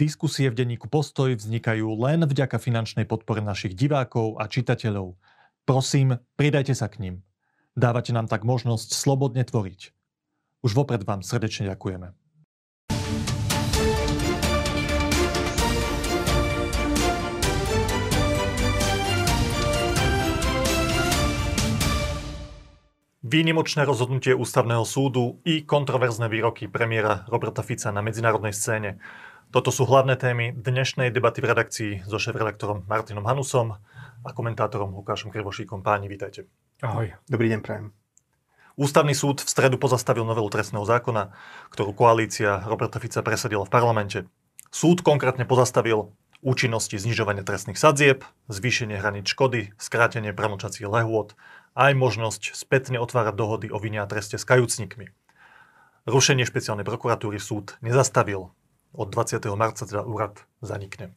Diskusie v denníku Postoj vznikajú len vďaka finančnej podpore našich divákov a čitateľov. Prosím, pridajte sa k ním. Dávate nám tak možnosť slobodne tvoriť. Už vopred vám srdečne ďakujeme. Výnimočné rozhodnutie ústavného súdu i kontroverzné výroky premiéra Roberta Fica na medzinárodnej scéne. Toto sú hlavné témy dnešnej debaty v redakcii so šéf-redaktorom Martinom Hanusom a komentátorom Lukášom Krivošíkom. Páni, vítajte. Ahoj, dobrý deň, prajem. Ústavný súd v stredu pozastavil novelu trestného zákona, ktorú koalícia Roberta Fica presadila v parlamente. Súd konkrétne pozastavil účinnosti znižovania trestných sadzieb, zvýšenie hraníc škody, skrátenie premočacích lehôd, aj možnosť spätne otvárať dohody o vine a treste s kajúcnikmi. Rušenie špeciálnej prokuratúry súd nezastavil. Od 20. marca teda úrad zanikne.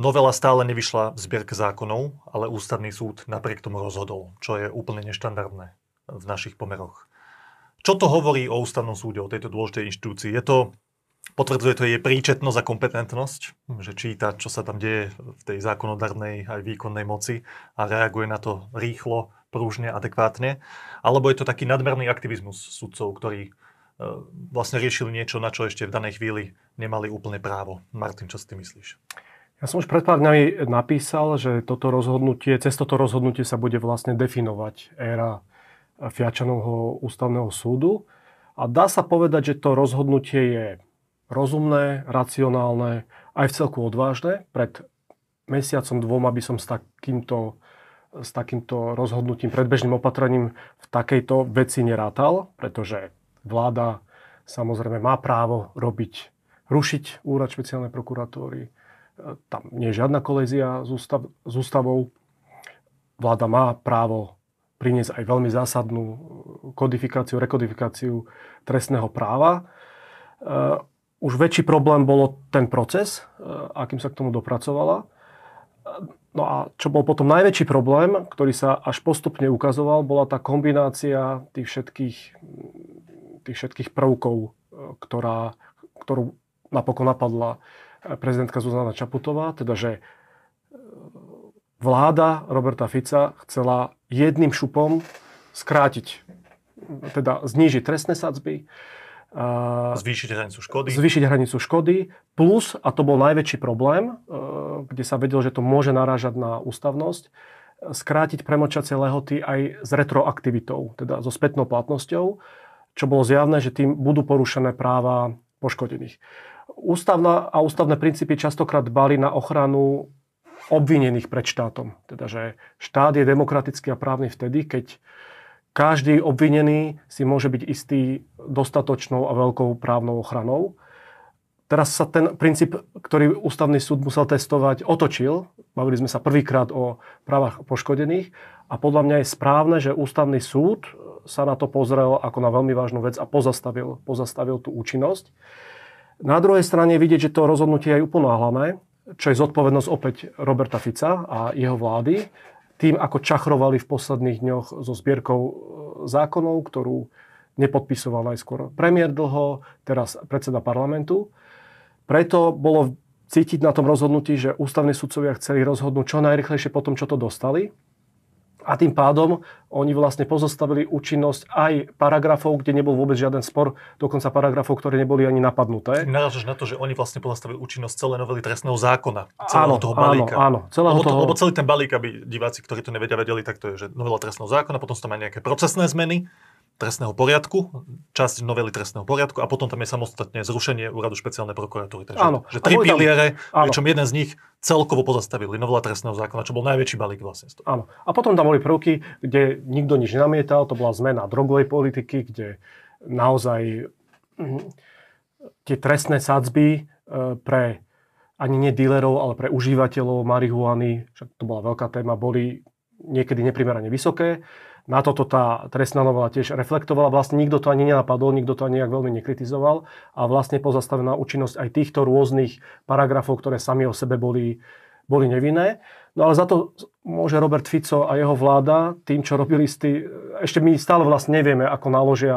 Novela stále nevyšla v zbierke zákonov, ale ústavný súd napriek tomu rozhodol, čo je úplne neštandardné v našich pomeroch. Čo to hovorí o ústavnom súde, o tejto dôležitej inštitúcii? Je to Potvrdzuje to jej príčetnosť a kompetentnosť, že číta, čo sa tam deje v tej zákonodárnej aj výkonnej moci a reaguje na to rýchlo, prúžne, adekvátne. Alebo je to taký nadmerný aktivizmus sudcov, ktorí vlastne riešili niečo, na čo ešte v danej chvíli nemali úplne právo. Martin, čo si ty myslíš? Ja som už pred pár dňami napísal, že toto rozhodnutie, cez toto rozhodnutie sa bude vlastne definovať éra Fiačanovho ústavného súdu. A dá sa povedať, že to rozhodnutie je rozumné, racionálne, aj v celku odvážne. Pred mesiacom dvoma by som s takýmto, s takýmto rozhodnutím, predbežným opatrením v takejto veci nerátal, pretože vláda samozrejme má právo robiť, rušiť úrad špeciálnej prokuratúry. Tam nie je žiadna kolézia s, ústav, s ústavou. Vláda má právo priniesť aj veľmi zásadnú kodifikáciu, rekodifikáciu trestného práva už väčší problém bolo ten proces, e, akým sa k tomu dopracovala. No a čo bol potom najväčší problém, ktorý sa až postupne ukazoval, bola tá kombinácia tých všetkých, tých všetkých prvkov, e, ktorá, ktorú napokon napadla prezidentka Zuzana Čaputová, teda že e, vláda Roberta Fica chcela jedným šupom skrátiť, teda znížiť trestné sadzby, Zvýšiť hranicu škody. Zvýšiť hranicu škody. Plus, a to bol najväčší problém, e, kde sa vedel, že to môže narážať na ústavnosť, skrátiť premočacie lehoty aj s retroaktivitou, teda so spätnou platnosťou, čo bolo zjavné, že tým budú porušené práva poškodených. Ústavná a ústavné princípy častokrát dbali na ochranu obvinených pred štátom. Teda, že štát je demokratický a právny vtedy, keď každý obvinený si môže byť istý dostatočnou a veľkou právnou ochranou. Teraz sa ten princíp, ktorý ústavný súd musel testovať, otočil. Bavili sme sa prvýkrát o právach poškodených a podľa mňa je správne, že ústavný súd sa na to pozrel ako na veľmi vážnu vec a pozastavil, pozastavil tú účinnosť. Na druhej strane vidieť, že to rozhodnutie je uponáhlané, čo je zodpovednosť opäť Roberta Fica a jeho vlády, tým, ako čachrovali v posledných dňoch so zbierkou e, zákonov, ktorú nepodpisoval aj skôr premiér dlho, teraz predseda parlamentu. Preto bolo cítiť na tom rozhodnutí, že ústavní sudcovia chceli rozhodnúť čo najrychlejšie po tom, čo to dostali. A tým pádom oni vlastne pozostavili účinnosť aj paragrafov, kde nebol vôbec žiaden spor, dokonca paragrafov, ktoré neboli ani napadnuté. Narážaš na to, že oni vlastne pozastavili účinnosť celé novely trestného zákona, celého áno, toho balíka. Áno, áno, celého lebo, toho... lebo celý ten balík, aby diváci, ktorí to nevedia, vedeli, tak to je, že novela trestného zákona, potom sú tam aj nejaké procesné zmeny, trestného poriadku, časť novely trestného poriadku a potom tam je samostatne zrušenie úradu špeciálnej prokuratúry. Takže áno. Že tri piliere, tam, pričom jeden z nich celkovo pozastavili, novela trestného zákona, čo bol najväčší balík vlastne. Áno. A potom tam boli prvky, kde nikto nič nenamietal, to bola zmena drogovej politiky, kde naozaj hm, tie trestné sadzby e, pre ani nie dílerov, ale pre užívateľov marihuany, však to bola veľká téma, boli niekedy neprimerane vysoké. Na toto tá trestná novela tiež reflektovala. Vlastne nikto to ani nenapadol, nikto to ani nejak veľmi nekritizoval a vlastne pozastavená účinnosť aj týchto rôznych paragrafov, ktoré sami o sebe boli, boli nevinné. No ale za to môže Robert Fico a jeho vláda tým, čo robili s tým, ešte my stále vlastne nevieme, ako naložia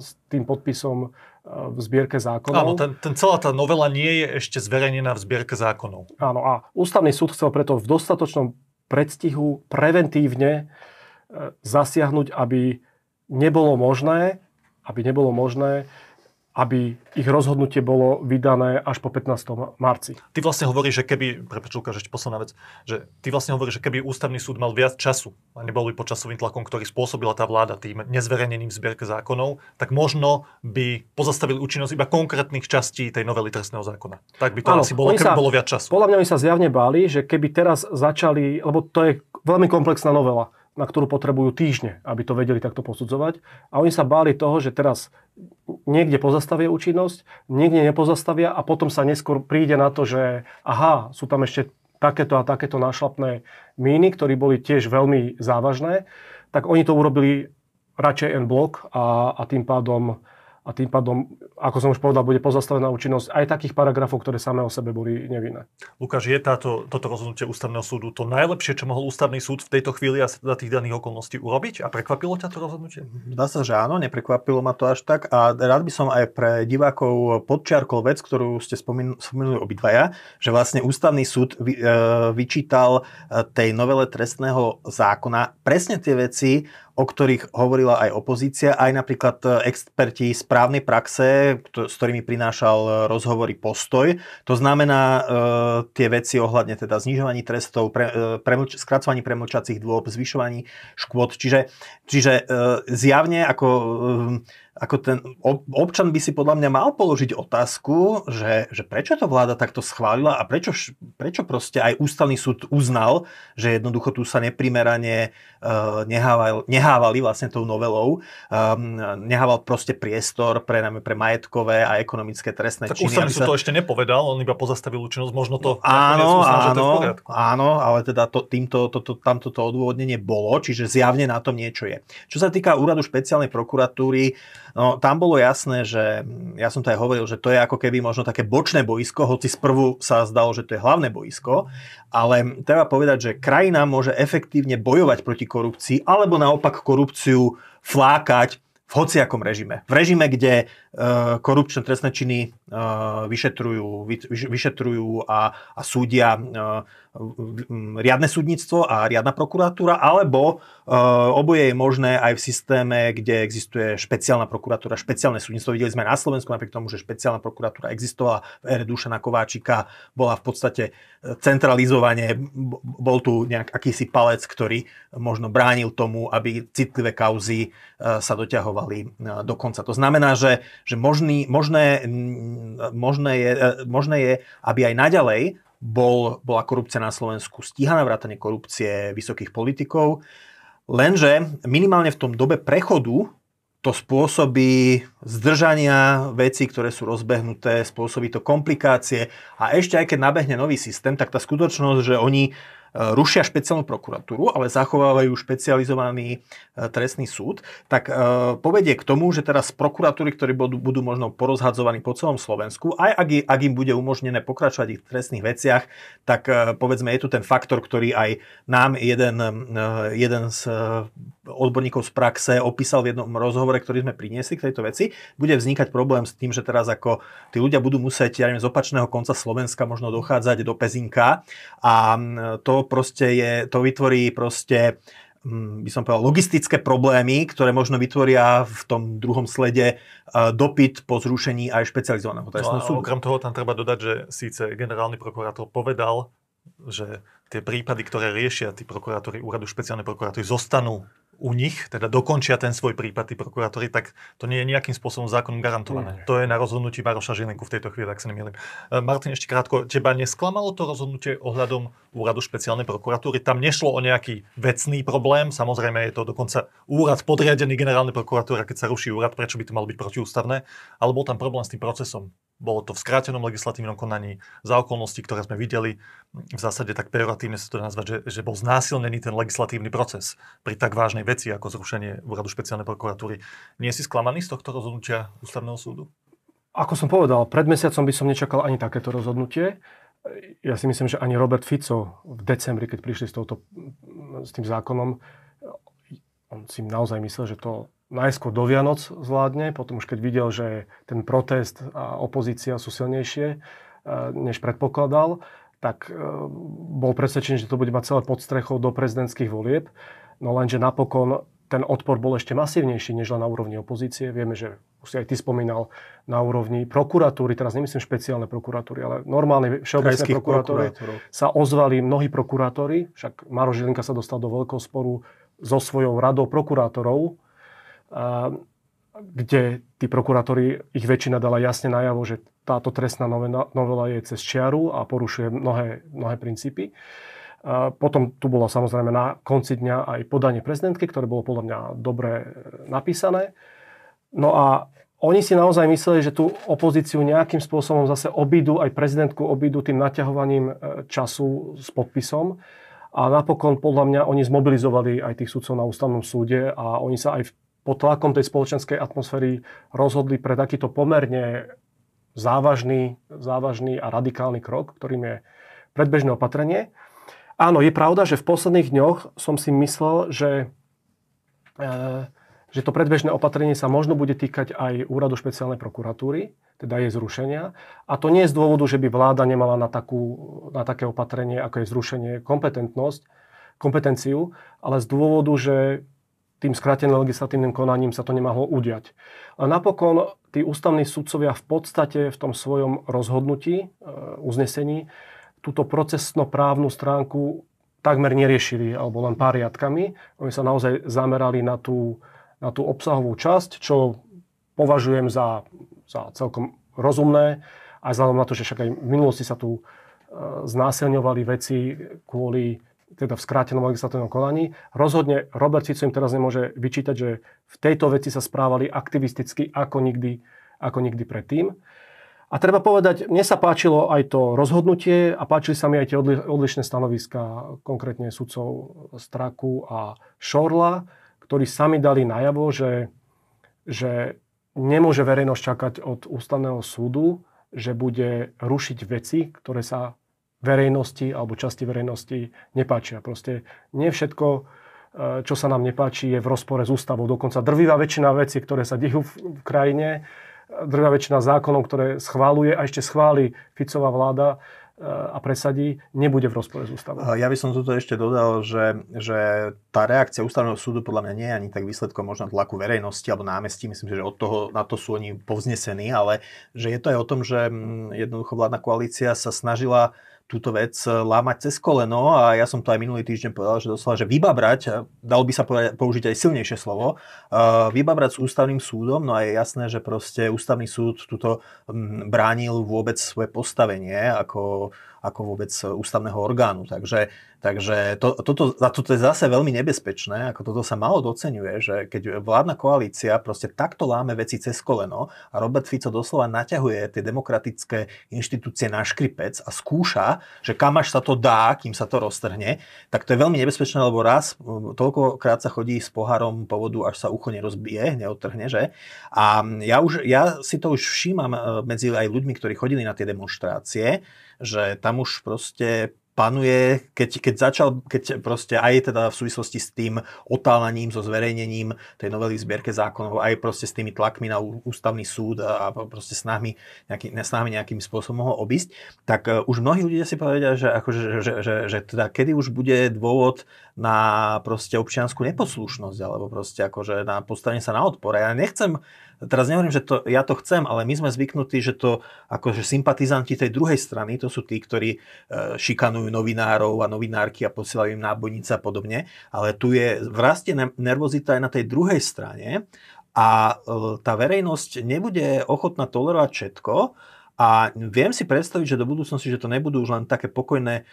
s tým podpisom v zbierke zákonov. Áno, ten, ten celá tá novela nie je ešte zverejnená v zbierke zákonov. Áno, a ústavný súd chcel preto v dostatočnom predstihu preventívne e, zasiahnuť, aby nebolo možné, aby nebolo možné aby ich rozhodnutie bolo vydané až po 15. marci. Ty vlastne hovoríš, že keby, prepáč Lukáš, ešte posledná vec, že ty vlastne hovoríš, že keby ústavný súd mal viac času a nebol by pod časovým tlakom, ktorý spôsobila tá vláda tým nezverejnením zbierke zákonov, tak možno by pozastavili účinnosť iba konkrétnych častí tej novely trestného zákona. Tak by to ano, asi bolo, keby sa, bolo viac času. Podľa mňa oni sa zjavne báli, že keby teraz začali, lebo to je veľmi komplexná novela, na ktorú potrebujú týždne, aby to vedeli takto posudzovať. A oni sa báli toho, že teraz niekde pozastavia účinnosť, niekde nepozastavia a potom sa neskôr príde na to, že aha, sú tam ešte takéto a takéto nášlapné míny, ktorí boli tiež veľmi závažné, tak oni to urobili radšej en blok a, a tým pádom a tým pádom, ako som už povedal, bude pozastavená účinnosť aj takých paragrafov, ktoré samé o sebe boli nevinné. Lukáš, je táto, toto rozhodnutie ústavného súdu to najlepšie, čo mohol ústavný súd v tejto chvíli a za tých daných okolností urobiť? A prekvapilo ťa to rozhodnutie? Dá sa, že áno, neprekvapilo ma to až tak. A rád by som aj pre divákov podčiarkol vec, ktorú ste spomenuli obidvaja, že vlastne ústavný súd vy, e, vyčítal e, tej novele trestného zákona presne tie veci, o ktorých hovorila aj opozícia, aj napríklad e, experti správnej praxe, s ktorými prinášal e, rozhovory postoj. To znamená e, tie veci ohľadne teda znižovaní trestov, pre, premlč, skracovaní premlčacích dôb, zvyšovaní škôd. Čiže, čiže e, zjavne ako e, ako ten občan by si podľa mňa mal položiť otázku, že, že prečo to vláda takto schválila a prečo, prečo proste aj ústavný súd uznal, že jednoducho tu sa neprimerane uh, nehával, nehávali vlastne tou novelou, um, nehával proste priestor pre, pre majetkové a ekonomické trestné tak činy. Tak ústavný súd sa... to ešte nepovedal, on iba pozastavil účinnosť, možno to no, áno, áno, to áno, ale teda to, týmto, to, to, tamto to odôvodnenie bolo, čiže zjavne na tom niečo je. Čo sa týka úradu špeciálnej prokuratúry, No tam bolo jasné, že ja som to aj hovoril, že to je ako keby možno také bočné boisko, hoci sprvu sa zdalo, že to je hlavné boisko, ale treba povedať, že krajina môže efektívne bojovať proti korupcii alebo naopak korupciu flákať v hociakom režime. V režime, kde korupčné trestné činy uh, vyšetrujú, vy, vyšetrujú a, a súdia uh, riadne súdnictvo a riadna prokuratúra, alebo oboje je možné aj v systéme, kde existuje špeciálna prokuratúra, špeciálne súdnictvo. Videli sme na Slovensku, napriek tomu, že špeciálna prokuratúra existovala v ére Dušana Kováčika, bola v podstate centralizovanie, bol tu nejak akýsi palec, ktorý možno bránil tomu, aby citlivé kauzy sa doťahovali do konca. To znamená, že, že možný, možné, možné, je, možné je, aby aj naďalej bol, bola korupcia na Slovensku stíhaná, vrátane korupcie vysokých politikov. Lenže minimálne v tom dobe prechodu to spôsobí zdržania vecí, ktoré sú rozbehnuté, spôsobí to komplikácie a ešte aj keď nabehne nový systém, tak tá skutočnosť, že oni rušia špeciálnu prokuratúru, ale zachovávajú špecializovaný e, trestný súd, tak e, povedie k tomu, že teraz prokuratúry, ktoré budú, budú možno porozhadzovaní po celom Slovensku, aj ak, ak im bude umožnené pokračovať v trestných veciach, tak e, povedzme je tu ten faktor, ktorý aj nám jeden, jeden z odborníkov z praxe opísal v jednom rozhovore, ktorý sme priniesli k tejto veci, bude vznikať problém s tým, že teraz ako tí ľudia budú musieť, ja neviem, z opačného konca Slovenska možno dochádzať do Pezinka. A to proste je, to vytvorí proste by som povedal, logistické problémy, ktoré možno vytvoria v tom druhom slede dopyt po zrušení aj špecializovaného trestného no súdu. Okrem toho tam treba dodať, že síce generálny prokurátor povedal, že tie prípady, ktoré riešia tí prokurátori úradu špeciálnej prokuratúry, zostanú u nich, teda dokončia ten svoj prípad tí prokurátori, tak to nie je nejakým spôsobom zákonom garantované. Nie. To je na rozhodnutí Maroša Žilenku v tejto chvíli, ak sa nemýlim. E, Martin, ešte krátko, teba nesklamalo to rozhodnutie ohľadom úradu špeciálnej prokuratúry? Tam nešlo o nejaký vecný problém, samozrejme je to dokonca úrad podriadený generálnej prokuratúre, keď sa ruší úrad, prečo by to malo byť protiústavné, ale bol tam problém s tým procesom. Bolo to v skrátenom legislatívnom konaní za okolností, ktoré sme videli. V zásade tak pejoratívne sa to nazvať, že, že bol znásilnený ten legislatívny proces pri tak vážnej veci ako zrušenie úradu špeciálnej prokuratúry. Nie si sklamaný z tohto rozhodnutia ústavného súdu? Ako som povedal, pred mesiacom by som nečakal ani takéto rozhodnutie. Ja si myslím, že ani Robert Fico v decembri, keď prišli s, touto, s tým zákonom, on si naozaj myslel, že to najskôr do Vianoc zvládne, potom už keď videl, že ten protest a opozícia sú silnejšie, než predpokladal, tak bol presvedčený, že to bude mať celé pod strechou do prezidentských volieb. No lenže napokon ten odpor bol ešte masívnejší než len na úrovni opozície. Vieme, že už si aj ty spomínal na úrovni prokuratúry, teraz nemyslím špeciálne prokuratúry, ale normálne všeobecné prokuratúry sa ozvali mnohí prokurátori, však Maro Žilinka sa dostal do veľkého sporu so svojou radou prokurátorov, kde tí prokurátori, ich väčšina dala jasne najavo, že táto trestná novela je cez čiaru a porušuje mnohé, mnohé princípy. Potom tu bolo samozrejme na konci dňa aj podanie prezidentky, ktoré bolo podľa mňa dobre napísané. No a oni si naozaj mysleli, že tú opozíciu nejakým spôsobom zase obídu, aj prezidentku obídu tým naťahovaním e, času s podpisom. A napokon podľa mňa oni zmobilizovali aj tých sudcov na ústavnom súde a oni sa aj pod tlakom tej spoločenskej atmosféry rozhodli pre takýto pomerne závažný, závažný a radikálny krok, ktorým je predbežné opatrenie. Áno, je pravda, že v posledných dňoch som si myslel, že, e, že to predbežné opatrenie sa možno bude týkať aj úradu špeciálnej prokuratúry, teda jej zrušenia. A to nie je z dôvodu, že by vláda nemala na, takú, na také opatrenie, ako je zrušenie, kompetentnosť, kompetenciu, ale z dôvodu, že tým skráteným legislatívnym konaním sa to nemohlo udiať. A napokon tí ústavní sudcovia v podstate v tom svojom rozhodnutí, e, uznesení, túto procesno-právnu stránku takmer neriešili, alebo len pár riadkami. Oni sa naozaj zamerali na tú, na tú obsahovú časť, čo považujem za, za celkom rozumné, aj vzhľadom na to, že však aj v minulosti sa tu e, znásilňovali veci kvôli teda v skrátenom legislatívnom konaní. Rozhodne Robert Fico im teraz nemôže vyčítať, že v tejto veci sa správali aktivisticky ako nikdy, ako nikdy predtým. A treba povedať, mne sa páčilo aj to rozhodnutie a páčili sa mi aj tie odlišné stanoviska, konkrétne sudcov Straku a Šorla, ktorí sami dali najavo, že, že nemôže verejnosť čakať od ústavného súdu, že bude rušiť veci, ktoré sa verejnosti alebo časti verejnosti nepáčia. Proste nie všetko, e, čo sa nám nepáči, je v rozpore s ústavou. Dokonca drvivá väčšina vecí, ktoré sa dejú v krajine, drvá väčšina zákonov, ktoré schváluje a ešte schváli Ficová vláda e, a presadí, nebude v rozpore s ústavou. Ja by som toto ešte dodal, že, že tá reakcia ústavného súdu podľa mňa nie je ani tak výsledkom možno tlaku verejnosti alebo námestí. Myslím, že od toho, na to sú oni povznesení, ale že je to aj o tom, že mm, jednoducho vládna koalícia sa snažila túto vec eh, lámať cez koleno a ja som to aj minulý týždeň povedal, že doslova, že vybabrať, eh, dal by sa použiť aj silnejšie slovo, uh, vybabrať s ústavným súdom, no a je jasné, že proste ústavný súd tuto um, bránil vôbec svoje postavenie ako ako vôbec ústavného orgánu. Takže, takže to, toto, toto je zase veľmi nebezpečné, ako toto sa malo docenuje, že keď vládna koalícia proste takto láme veci cez koleno a Robert Fico doslova naťahuje tie demokratické inštitúcie na škripec a skúša, že kam až sa to dá, kým sa to roztrhne, tak to je veľmi nebezpečné, lebo raz toľkokrát sa chodí s pohárom po vodu, až sa ucho nerozbije, neotrhne, že? A ja, už, ja si to už všímam eh, medzi aj ľuďmi, ktorí chodili na tie demonstrácie, že tam už proste panuje, keď, keď začal, keď proste aj teda v súvislosti s tým otálaním, so zverejnením tej novely v zbierke zákonov, aj proste s tými tlakmi na ústavný súd a, a proste snahmi, nejaký, snahmi nejakým spôsobom ho obísť, tak uh, už mnohí ľudia si povedia, že, akože, že, že, že, že teda kedy už bude dôvod na proste občianskú neposlušnosť, alebo proste akože na postavenie sa na odpor. Ja nechcem teraz nehovorím, že to, ja to chcem, ale my sme zvyknutí, že to akože sympatizanti tej druhej strany, to sú tí, ktorí e, šikanujú novinárov a novinárky a posielajú im nábojnice a podobne, ale tu je v raste nervozita aj na tej druhej strane a e, tá verejnosť nebude ochotná tolerovať všetko, a viem si predstaviť, že do budúcnosti, že to nebudú už len také pokojné e,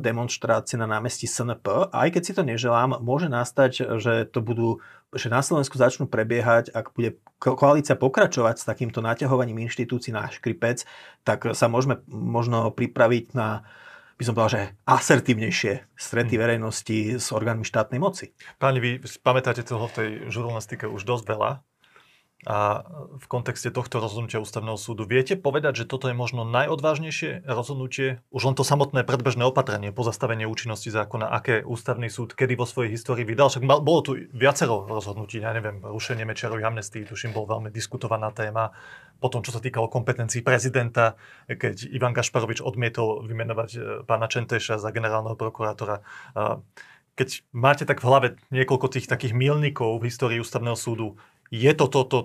demonstrácie na námestí SNP. Aj keď si to neželám, môže nastať, že to budú že na Slovensku začnú prebiehať, ak bude koalícia pokračovať s takýmto naťahovaním inštitúcií na škripec, tak sa môžeme možno pripraviť na by som povedal, že asertívnejšie strety hmm. verejnosti s orgánmi štátnej moci. Páni, vy pamätáte toho v tej žurnalistike už dosť veľa a v kontexte tohto rozhodnutia ústavného súdu. Viete povedať, že toto je možno najodvážnejšie rozhodnutie? Už len to samotné predbežné opatrenie, pozastavenie účinnosti zákona, aké ústavný súd kedy vo svojej histórii vydal. Však bolo tu viacero rozhodnutí, ja neviem, rušenie Mečerových amnestí, tuším, bol veľmi diskutovaná téma. Potom, čo sa týkalo kompetencií prezidenta, keď Ivan Gašparovič odmietol vymenovať e, pána Čenteša za generálneho prokurátora. Keď máte tak v hlave niekoľko tých takých milníkov v histórii ústavného súdu, je to toto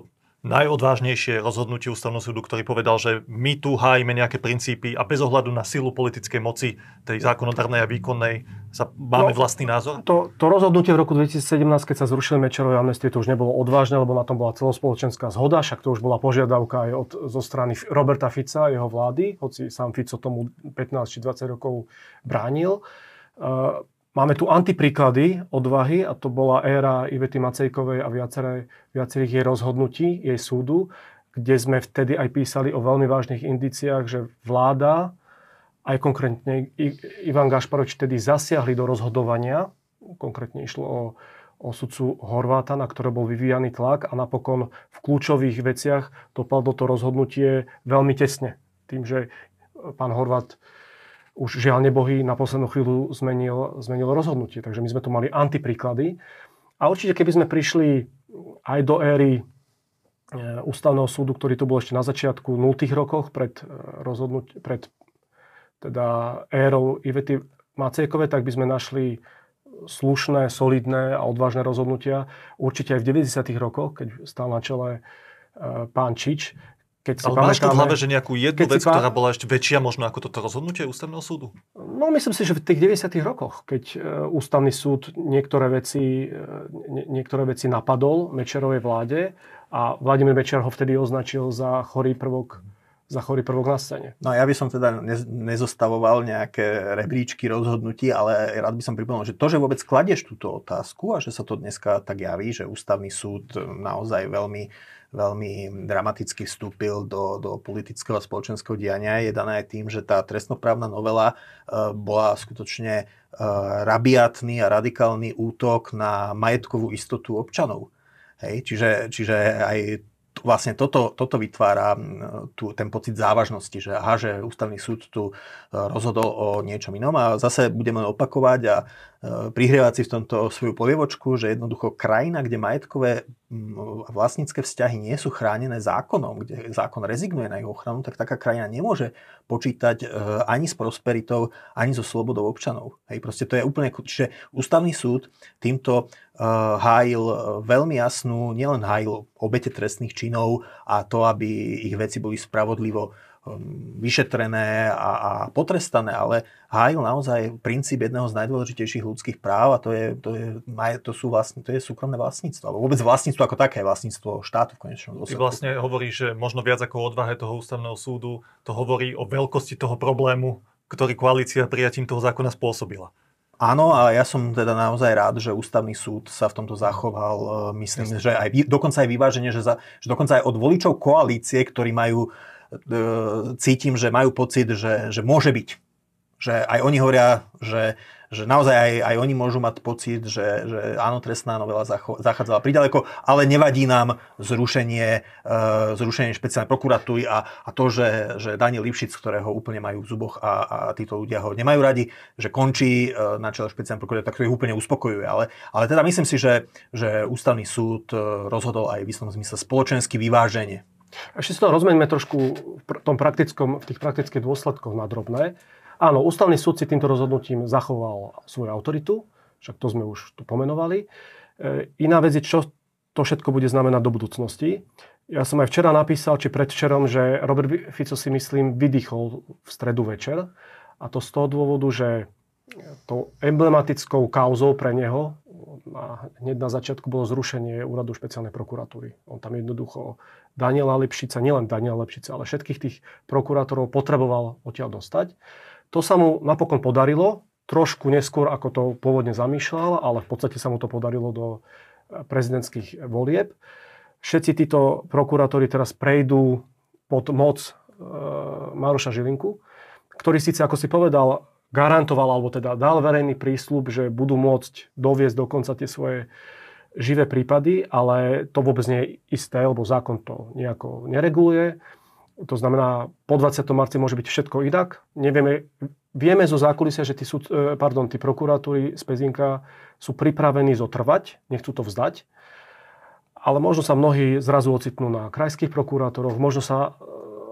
najodvážnejšie rozhodnutie ústavného súdu, ktorý povedal, že my tu hájime nejaké princípy a bez ohľadu na silu politickej moci, tej zákonodárnej a výkonnej, sa máme no, vlastný názor? To, to rozhodnutie v roku 2017, keď sa zrušili Mečerové amnestie, to už nebolo odvážne, lebo na tom bola celospoločenská zhoda, však to už bola požiadavka aj od, zo strany Roberta Fica a jeho vlády, hoci sám Fico tomu 15 či 20 rokov bránil. Uh, Máme tu antipríklady odvahy a to bola éra Ivety Macejkovej a viaceré, viacerých jej rozhodnutí, jej súdu, kde sme vtedy aj písali o veľmi vážnych indiciách, že vláda, aj konkrétne Ivan Gašparovič vtedy zasiahli do rozhodovania, konkrétne išlo o, o sudcu Horváta, na ktoré bol vyvíjaný tlak a napokon v kľúčových veciach dopadlo to rozhodnutie veľmi tesne. Tým, že pán Horvát už žiaľ nebohy na poslednú chvíľu zmenil, zmenil rozhodnutie. Takže my sme tu mali antipríklady. A určite, keby sme prišli aj do éry e, ústavného súdu, ktorý tu bol ešte na začiatku 0. rokoch pred, e, rozhodnut- pred teda érou Ivety Macejkové, tak by sme našli slušné, solidné a odvážne rozhodnutia. Určite aj v 90. rokoch, keď stál na čele e, pán Čič, keď si Ale máš to v hlave, že nejakú jednu vec, pá... ktorá bola ešte väčšia možno ako toto rozhodnutie ústavného súdu? No myslím si, že v tých 90. rokoch, keď e, ústavný súd niektoré veci, e, niektoré veci napadol Mečerovej vláde a Vladimír Mečer ho vtedy označil za chorý prvok za chorý prvok na scéne. No ja by som teda nezostavoval nejaké rebríčky rozhodnutí, ale rád by som pripomenul, že to, že vôbec kladieš túto otázku a že sa to dneska tak javí, že ústavný súd naozaj veľmi veľmi dramaticky vstúpil do, do politického a spoločenského diania, je dané aj tým, že tá trestnoprávna novela uh, bola skutočne uh, rabiatný a radikálny útok na majetkovú istotu občanov. Hej, čiže, čiže aj vlastne toto, toto vytvára tu, ten pocit závažnosti, že aha, že ústavný súd tu e, rozhodol o niečom inom a zase budeme opakovať a e, prihrievať si v tomto svoju polievočku, že jednoducho krajina, kde majetkové vlastnícke vzťahy nie sú chránené zákonom, kde zákon rezignuje na ich ochranu, tak taká krajina nemôže počítať e, ani s prosperitou, ani so slobodou občanov. Hej, proste to je úplne... Čiže ústavný súd týmto uh, hájil veľmi jasnú, nielen hájil obete trestných činov a to, aby ich veci boli spravodlivo vyšetrené a, a potrestané, ale hájil naozaj princíp jedného z najdôležitejších ľudských práv a to je, to je, to sú vlastne, to je súkromné vlastníctvo. Alebo vôbec vlastníctvo ako také, vlastníctvo štátu v konečnom dôsledku. Ty vlastne hovoríš, že možno viac ako odvahe toho ústavného súdu, to hovorí o veľkosti toho problému, ktorý koalícia prijatím toho zákona spôsobila. Áno, a ja som teda naozaj rád, že ústavný súd sa v tomto zachoval, e, myslím, Jasne. že aj dokonca aj vyváženie, že, za, že dokonca aj od voličov koalície, ktorí majú cítim, že majú pocit, že, že môže byť. Že aj oni hovoria, že, že naozaj aj, aj oni môžu mať pocit, že, že áno, trestná novela zachádzala pridaleko, ale nevadí nám zrušenie, uh, zrušenie špeciálnej prokuratúry a, a to, že, že Daniel Lipšic, ktorého úplne majú v zuboch a, a títo ľudia ho nemajú radi, že končí uh, na čele špeciálnej prokuratúry, tak to ich úplne uspokojuje. Ale, ale teda myslím si, že, že ústavný súd rozhodol aj v istom zmysle spoločensky vyváženie ešte si to rozmeňme trošku v, tom praktickom, v tých praktických dôsledkoch na drobné. Áno, ústavný súd si týmto rozhodnutím zachoval svoju autoritu, však to sme už tu pomenovali. E, iná vec je, čo to všetko bude znamenať do budúcnosti. Ja som aj včera napísal, či predvčerom, že Robert Fico si myslím vydýchol v stredu večer. A to z toho dôvodu, že to emblematickou kauzou pre neho a hneď na začiatku bolo zrušenie úradu špeciálnej prokuratúry. On tam jednoducho Daniela Lipšica, nielen Daniela Lipšica, ale všetkých tých prokurátorov potreboval odtiaľ dostať. To sa mu napokon podarilo, trošku neskôr, ako to pôvodne zamýšľal, ale v podstate sa mu to podarilo do prezidentských volieb. Všetci títo prokurátori teraz prejdú pod moc e, Maroša Žilinku, ktorý síce, ako si povedal, garantoval, alebo teda dal verejný prísľub, že budú môcť doviesť dokonca tie svoje živé prípady, ale to vôbec nie je isté, lebo zákon to nejako nereguluje. To znamená, po 20. marci môže byť všetko inak. Nevieme, vieme zo zákulisia, že tí, súd, e, pardon, tí prokuratúry z Pezinka sú pripravení zotrvať, nechcú to vzdať. Ale možno sa mnohí zrazu ocitnú na krajských prokurátoroch, možno sa e,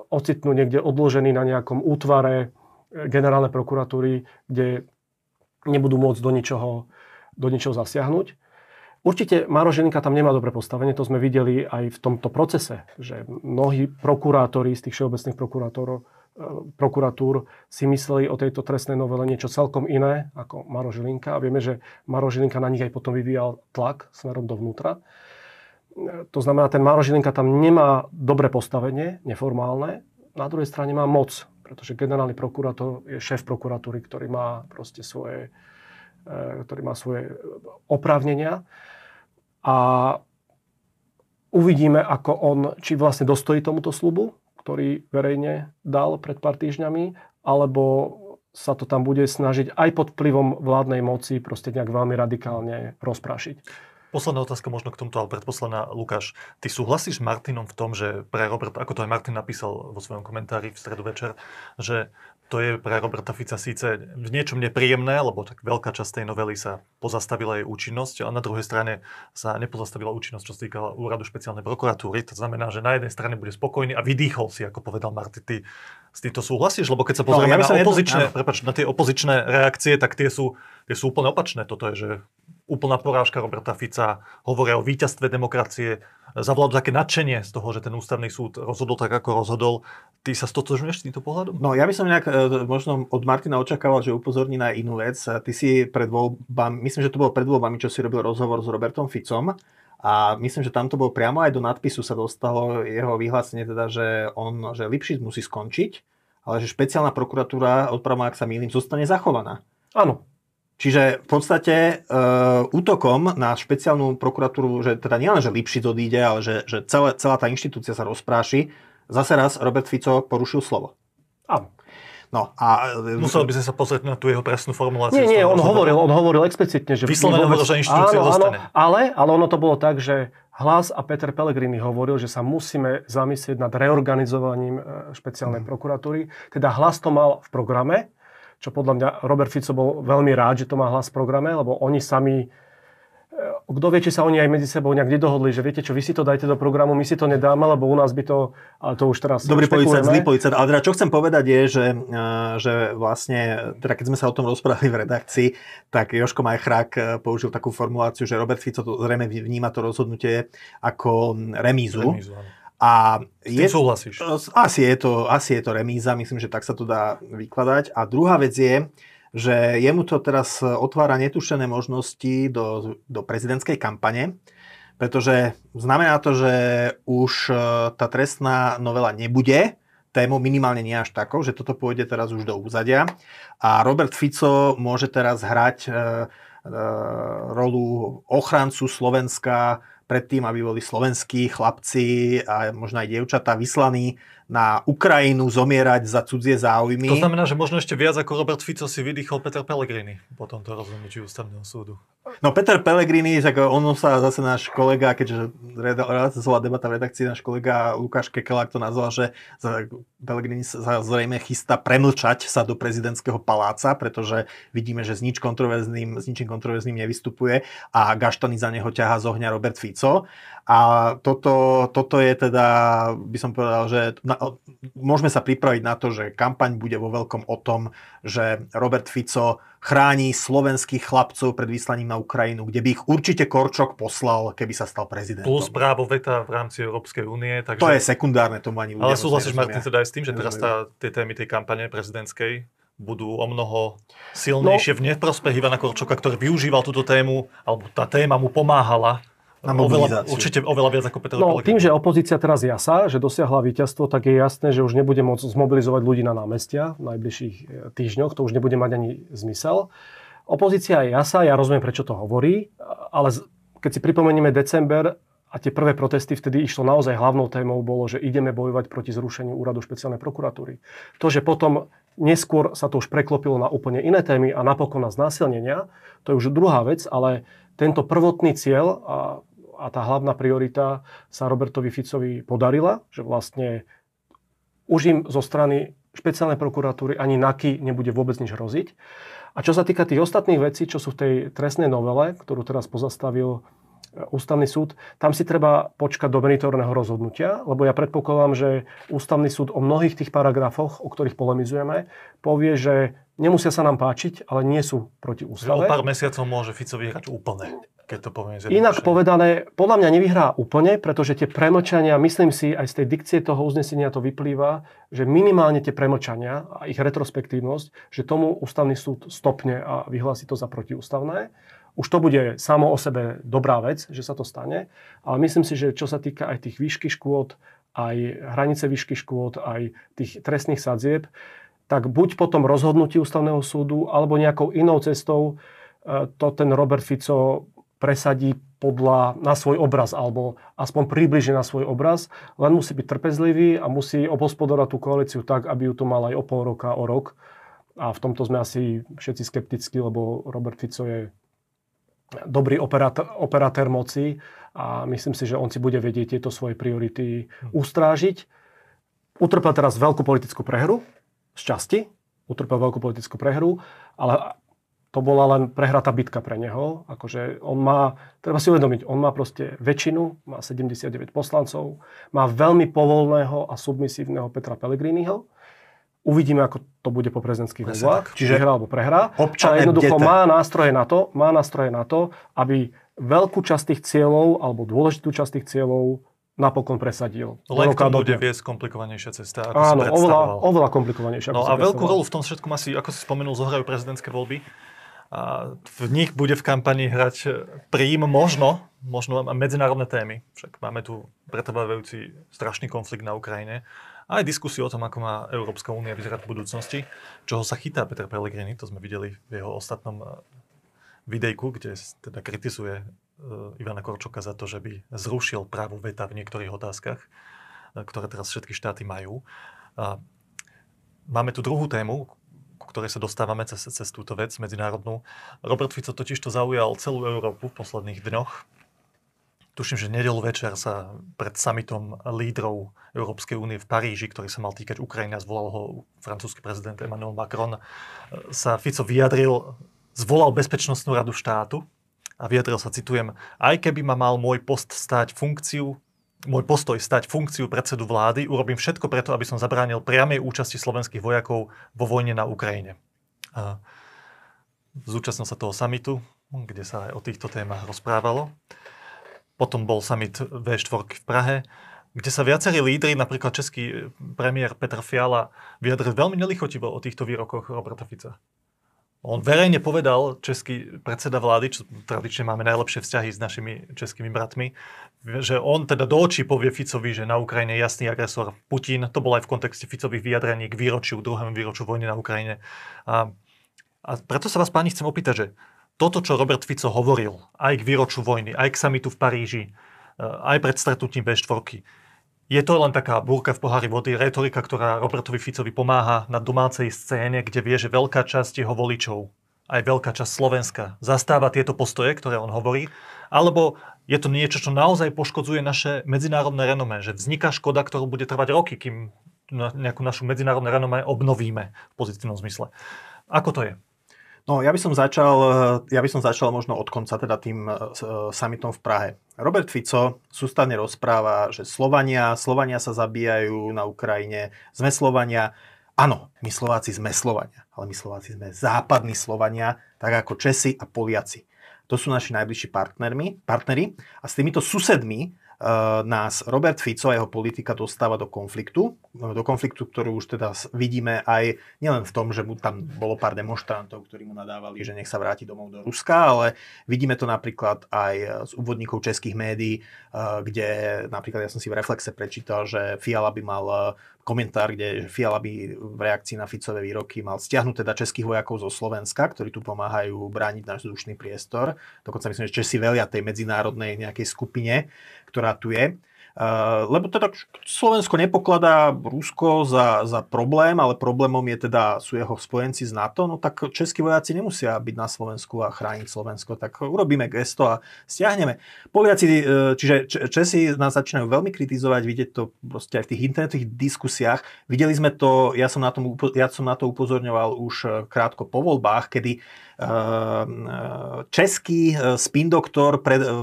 ocitnú niekde odložení na nejakom útvare generálnej prokuratúry, kde nebudú môcť do ničoho, do ničoho zasiahnuť. Určite Maro tam nemá dobre postavenie, to sme videli aj v tomto procese, že mnohí prokurátori z tých všeobecných prokurátorov, e, prokuratúr si mysleli o tejto trestnej novele niečo celkom iné ako Maro Žilinka a vieme, že Maro Žilinka na nich aj potom vyvíjal tlak smerom dovnútra. E, to znamená, ten Maro Žilinka tam nemá dobré postavenie, neformálne, na druhej strane má moc, pretože generálny prokurátor je šéf prokuratúry, ktorý má proste svoje, e, ktorý má svoje oprávnenia a uvidíme, ako on, či vlastne dostojí tomuto slubu, ktorý verejne dal pred pár týždňami, alebo sa to tam bude snažiť aj pod vplyvom vládnej moci proste nejak veľmi radikálne rozprášiť. Posledná otázka možno k tomuto, ale predposledná. Lukáš, ty súhlasíš s Martinom v tom, že pre Robert, ako to aj Martin napísal vo svojom komentári v stredu večer, že to je pre Roberta Fica síce v niečom nepríjemné, lebo tak veľká časť tej novely sa pozastavila jej účinnosť, ale na druhej strane sa nepozastavila účinnosť, čo sa týka úradu špeciálnej prokuratúry. To znamená, že na jednej strane bude spokojný a vydýchol si, ako povedal Marty. Ty s týmto súhlasíš? Lebo keď sa no, pozrieme no, ja na, opozičné, jedno, prepač, na tie opozičné reakcie, tak tie sú, tie sú úplne opačné. Toto je, že úplná porážka Roberta Fica, hovoria o víťazstve demokracie, zavládlo také nadšenie z toho, že ten ústavný súd rozhodol tak, ako rozhodol. Ty sa stotožňuješ s týmto pohľadom? No ja by som nejak e, možno od Martina očakával, že upozorní na inú vec. Ty si pred voľbami, myslím, že to bolo pred voľbami, čo si robil rozhovor s Robertom Ficom. A myslím, že tam to bolo priamo aj do nadpisu sa dostalo jeho vyhlásenie, teda, že on, že Lipšic musí skončiť, ale že špeciálna prokuratúra, odpravma, ak sa mýlim, zostane zachovaná. Áno, Čiže v podstate e, útokom na špeciálnu prokuratúru, že teda nielen, že Lipšic odíde, ale že, že celé, celá tá inštitúcia sa rozpráši, zase raz Robert Fico porušil slovo. Áno. No, a... E, Musel by sme sa pozrieť na tú jeho presnú formuláciu. Nie, nie, on hovoril, on hovoril explicitne, že... Vyslovene hovoril, že inštitúcia áno, zostane. Áno, ale, ale ono to bolo tak, že Hlas a Peter Pellegrini hovoril, že sa musíme zamyslieť nad reorganizovaním e, špeciálnej hmm. prokuratúry. Teda hlas to mal v programe, čo podľa mňa Robert Fico bol veľmi rád, že to má hlas v programe, lebo oni sami e, kto vie, či sa oni aj medzi sebou nejak nedohodli, že viete čo, vy si to dajte do programu, my si to nedáme, lebo u nás by to, ale to už teraz Dobrý policajt, zlý policajt. Ale teda čo chcem povedať je, že, e, že vlastne, teda keď sme sa o tom rozprávali v redakcii, tak Joško Majchrák e, použil takú formuláciu, že Robert Fico to zrejme vníma to rozhodnutie ako remízu. remízu a S je, súhlasíš? Asi je, to, asi je to remíza, myslím, že tak sa to dá vykladať. A druhá vec je, že jemu to teraz otvára netušené možnosti do, do prezidentskej kampane, pretože znamená to, že už e, tá trestná novela nebude, tému minimálne nie až takou, že toto pôjde teraz už do úzadia. A Robert Fico môže teraz hrať e, e, rolu ochrancu Slovenska predtým, aby boli slovenskí chlapci a možno aj dievčatá vyslaní na Ukrajinu zomierať za cudzie záujmy. To znamená, že možno ešte viac ako Robert Fico si vydýchol Peter Pellegrini po tomto rozhodnutí ústavného súdu. No Peter Pellegrini, tak on sa zase náš kolega, keďže realizovala debata v redakcii, náš kolega Lukáš Kekelák to nazval, že Pellegrini sa zrejme chystá premlčať sa do prezidentského paláca, pretože vidíme, že s, nič kontroverzným, s ničím kontroverzným nevystupuje a gaštany za neho ťaha z ohňa Robert Fico. A toto, toto je teda, by som povedal, že na, môžeme sa pripraviť na to, že kampaň bude vo veľkom o tom, že Robert Fico chráni slovenských chlapcov pred vyslaním na Ukrajinu, kde by ich určite Korčok poslal, keby sa stal prezidentom. Plus právo veta v rámci Európskej únie. Takže... To je sekundárne, tomu ani ľudia Ale súhlasíš, Martin, teda aj s tým, že teraz tá, tie témy tej kampane prezidentskej budú o mnoho silnejšie no. v neprospech Ivana Korčoka, ktorý využíval túto tému, alebo tá téma mu pomáhala na oveľa, určite oveľa viac ako Peter No, tým, že opozícia teraz jasá, že dosiahla víťazstvo, tak je jasné, že už nebude môcť zmobilizovať ľudí na námestia v najbližších e, týždňoch. To už nebude mať ani zmysel. Opozícia je jasá, ja rozumiem, prečo to hovorí, ale keď si pripomenieme december a tie prvé protesty, vtedy išlo naozaj hlavnou témou bolo, že ideme bojovať proti zrušeniu úradu špeciálnej prokuratúry. To, že potom neskôr sa to už preklopilo na úplne iné témy a napokon na znásilnenia. To je už druhá vec, ale tento prvotný cieľ a, a tá hlavná priorita sa Robertovi Ficovi podarila, že vlastne už im zo strany špeciálnej prokuratúry ani NAKY nebude vôbec nič hroziť. A čo sa týka tých ostatných vecí, čo sú v tej trestnej novele, ktorú teraz pozastavil ústavný súd, tam si treba počkať do meritorného rozhodnutia, lebo ja predpokladám, že ústavný súd o mnohých tých paragrafoch, o ktorých polemizujeme, povie, že nemusia sa nám páčiť, ale nie sú proti ústave. Že o pár mesiacov môže Fico vyhrať úplne, keď to poviem Inak povedané, podľa mňa nevyhrá úplne, pretože tie premlčania, myslím si, aj z tej dikcie toho uznesenia to vyplýva, že minimálne tie premlčania a ich retrospektívnosť, že tomu ústavný súd stopne a vyhlási to za protiústavné. Už to bude samo o sebe dobrá vec, že sa to stane, ale myslím si, že čo sa týka aj tých výšky škôd, aj hranice výšky škôd, aj tých trestných sadzieb, tak buď po tom rozhodnutí ústavného súdu, alebo nejakou inou cestou e, to ten Robert Fico presadí podľa, na svoj obraz, alebo aspoň približne na svoj obraz, len musí byť trpezlivý a musí obospodovať tú koalíciu tak, aby ju tu mal aj o pol roka, o rok. A v tomto sme asi všetci skeptickí, lebo Robert Fico je dobrý operátor, operatér moci a myslím si, že on si bude vedieť tieto svoje priority ustrážiť. Utrpel teraz veľkú politickú prehru, z časti, utrpel veľkú politickú prehru, ale to bola len prehratá bitka pre neho. Akože on má, treba si uvedomiť, on má proste väčšinu, má 79 poslancov, má veľmi povolného a submisívneho Petra Pellegriniho, Uvidíme, ako to bude po prezidentských voľbách, čiže hra alebo prehrá. Ale jednoducho má nástroje na to, má nástroje na to, aby veľkú časť tých cieľov alebo dôležitú časť tých cieľov napokon presadil. Len k tomu bude viesť komplikovanejšia cesta, ako Áno, si oveľa, oveľa komplikovanejšia. No a veľkú rolu v tom všetkom asi, ako si spomenul, zohrajú prezidentské voľby. A v nich bude v kampani hrať príjm možno, možno medzinárodné témy. Však máme tu pretrvávajúci strašný konflikt na Ukrajine aj diskusiu o tom, ako má Európska únia vyzerať v budúcnosti, čoho sa chytá Peter Pellegrini, to sme videli v jeho ostatnom eh, videjku, kde teda kritizuje eh, Ivana Korčoka za to, že by zrušil právo veta v niektorých otázkach, eh, ktoré teraz všetky štáty majú. A máme tu druhú tému, ku ktorej sa dostávame cez, cez túto vec medzinárodnú. Robert Fico totiž to zaujal celú Európu v posledných dňoch tuším, že nedelu večer sa pred summitom lídrov Európskej únie v Paríži, ktorý sa mal týkať Ukrajiny zvolal ho francúzsky prezident Emmanuel Macron, sa Fico vyjadril, zvolal Bezpečnostnú radu štátu a vyjadril sa, citujem, aj keby ma mal môj post stať funkciu, môj postoj stať funkciu predsedu vlády, urobím všetko preto, aby som zabránil priamej účasti slovenských vojakov vo vojne na Ukrajine. A zúčastnil sa toho samitu, kde sa aj o týchto témach rozprávalo. Potom bol summit V4 v Prahe, kde sa viacerí lídry, napríklad český premiér Petr Fiala, vyjadril veľmi nelichotivo o týchto výrokoch Roberta Fica. On verejne povedal, český predseda vlády, čo tradične máme najlepšie vzťahy s našimi českými bratmi, že on teda do očí povie Ficovi, že na Ukrajine je jasný agresor Putin. To bolo aj v kontexte Ficových vyjadrení k výročiu, druhému výročiu vojny na Ukrajine. A, a preto sa vás, páni, chcem opýtať, že toto, čo Robert Fico hovoril aj k výroču vojny, aj k samitu v Paríži, eh, aj pred stretnutím B4, je to len taká búrka v pohári vody, retorika, ktorá Robertovi Ficovi pomáha na domácej scéne, kde vie, že veľká časť jeho voličov, aj veľká časť Slovenska, zastáva tieto postoje, ktoré on hovorí, alebo je to niečo, čo naozaj poškodzuje naše medzinárodné renomé, že vzniká škoda, ktorú bude trvať roky, kým nejakú našu medzinárodné renomé obnovíme v pozitívnom zmysle. Ako to je? No, ja by som začal, ja by som začal možno od konca, teda tým uh, summitom v Prahe. Robert Fico sústavne rozpráva, že Slovania, Slovania sa zabíjajú na Ukrajine, sme Slovania. Áno, my Slováci sme Slovania, ale my Slováci sme západní Slovania, tak ako Česi a Poliaci. To sú naši najbližší partnermi, partneri a s týmito susedmi Eh, nás Robert Fico a jeho politika dostáva do konfliktu. Do konfliktu, ktorú už teda vidíme aj nielen v tom, že mu tam bolo pár demonstrantov, ktorí mu nadávali, že nech sa vráti domov do Ruska, ale vidíme to napríklad aj z úvodníkov českých médií, eh, kde napríklad ja som si v Reflexe prečítal, že Fiala by mal eh, komentár, kde Fiala by v reakcii na Ficové výroky mal stiahnuť teda českých vojakov zo Slovenska, ktorí tu pomáhajú brániť náš vzdušný priestor. Dokonca myslím, že Česi velia tej medzinárodnej nejakej skupine, ktorá tu je. Lebo teda Slovensko nepokladá Rusko za, za problém, ale problémom je teda, sú jeho spojenci z NATO, no tak českí vojaci nemusia byť na Slovensku a chrániť Slovensko, tak urobíme gesto a stiahneme. Poliaci, e, čiže Česi nás začínajú veľmi kritizovať, vidieť to proste aj v tých internetových diskusiách. Videli sme to, ja som na, tom, ja som na to upozorňoval už e, krátko po voľbách, kedy český spin doktor,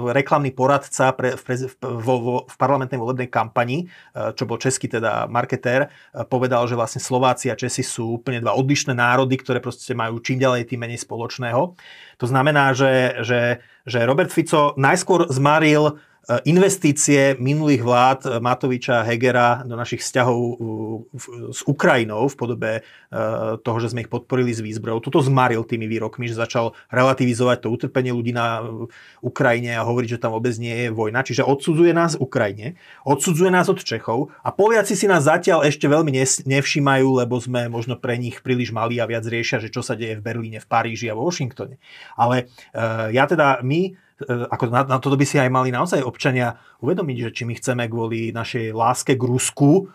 reklamný poradca pre, v, v, v, v parlamentnej volebnej kampani, e, čo bol český teda marketér, povedal, že vlastne Slováci a Česi sú úplne dva odlišné národy, ktoré proste majú čím ďalej tým menej spoločného. To znamená, že, že, že Robert Fico najskôr zmaril E, investície minulých vlád e, Matoviča a Hegera do našich vzťahov s Ukrajinou v podobe e, toho, že sme ich podporili s výzbrojou. Toto zmaril tými výrokmi, že začal relativizovať to utrpenie ľudí na Ukrajine a hovoriť, že tam vôbec nie je vojna. Čiže odsudzuje nás Ukrajine, odsudzuje nás od Čechov a Poliaci si nás zatiaľ ešte veľmi nevšímajú, lebo sme možno pre nich príliš malí a viac riešia, že čo sa deje v Berlíne, v Paríži a vo Washingtone. Ale ja teda, my E, ako na, na toto by si aj mali naozaj občania uvedomiť, že či my chceme kvôli našej láske k Rusku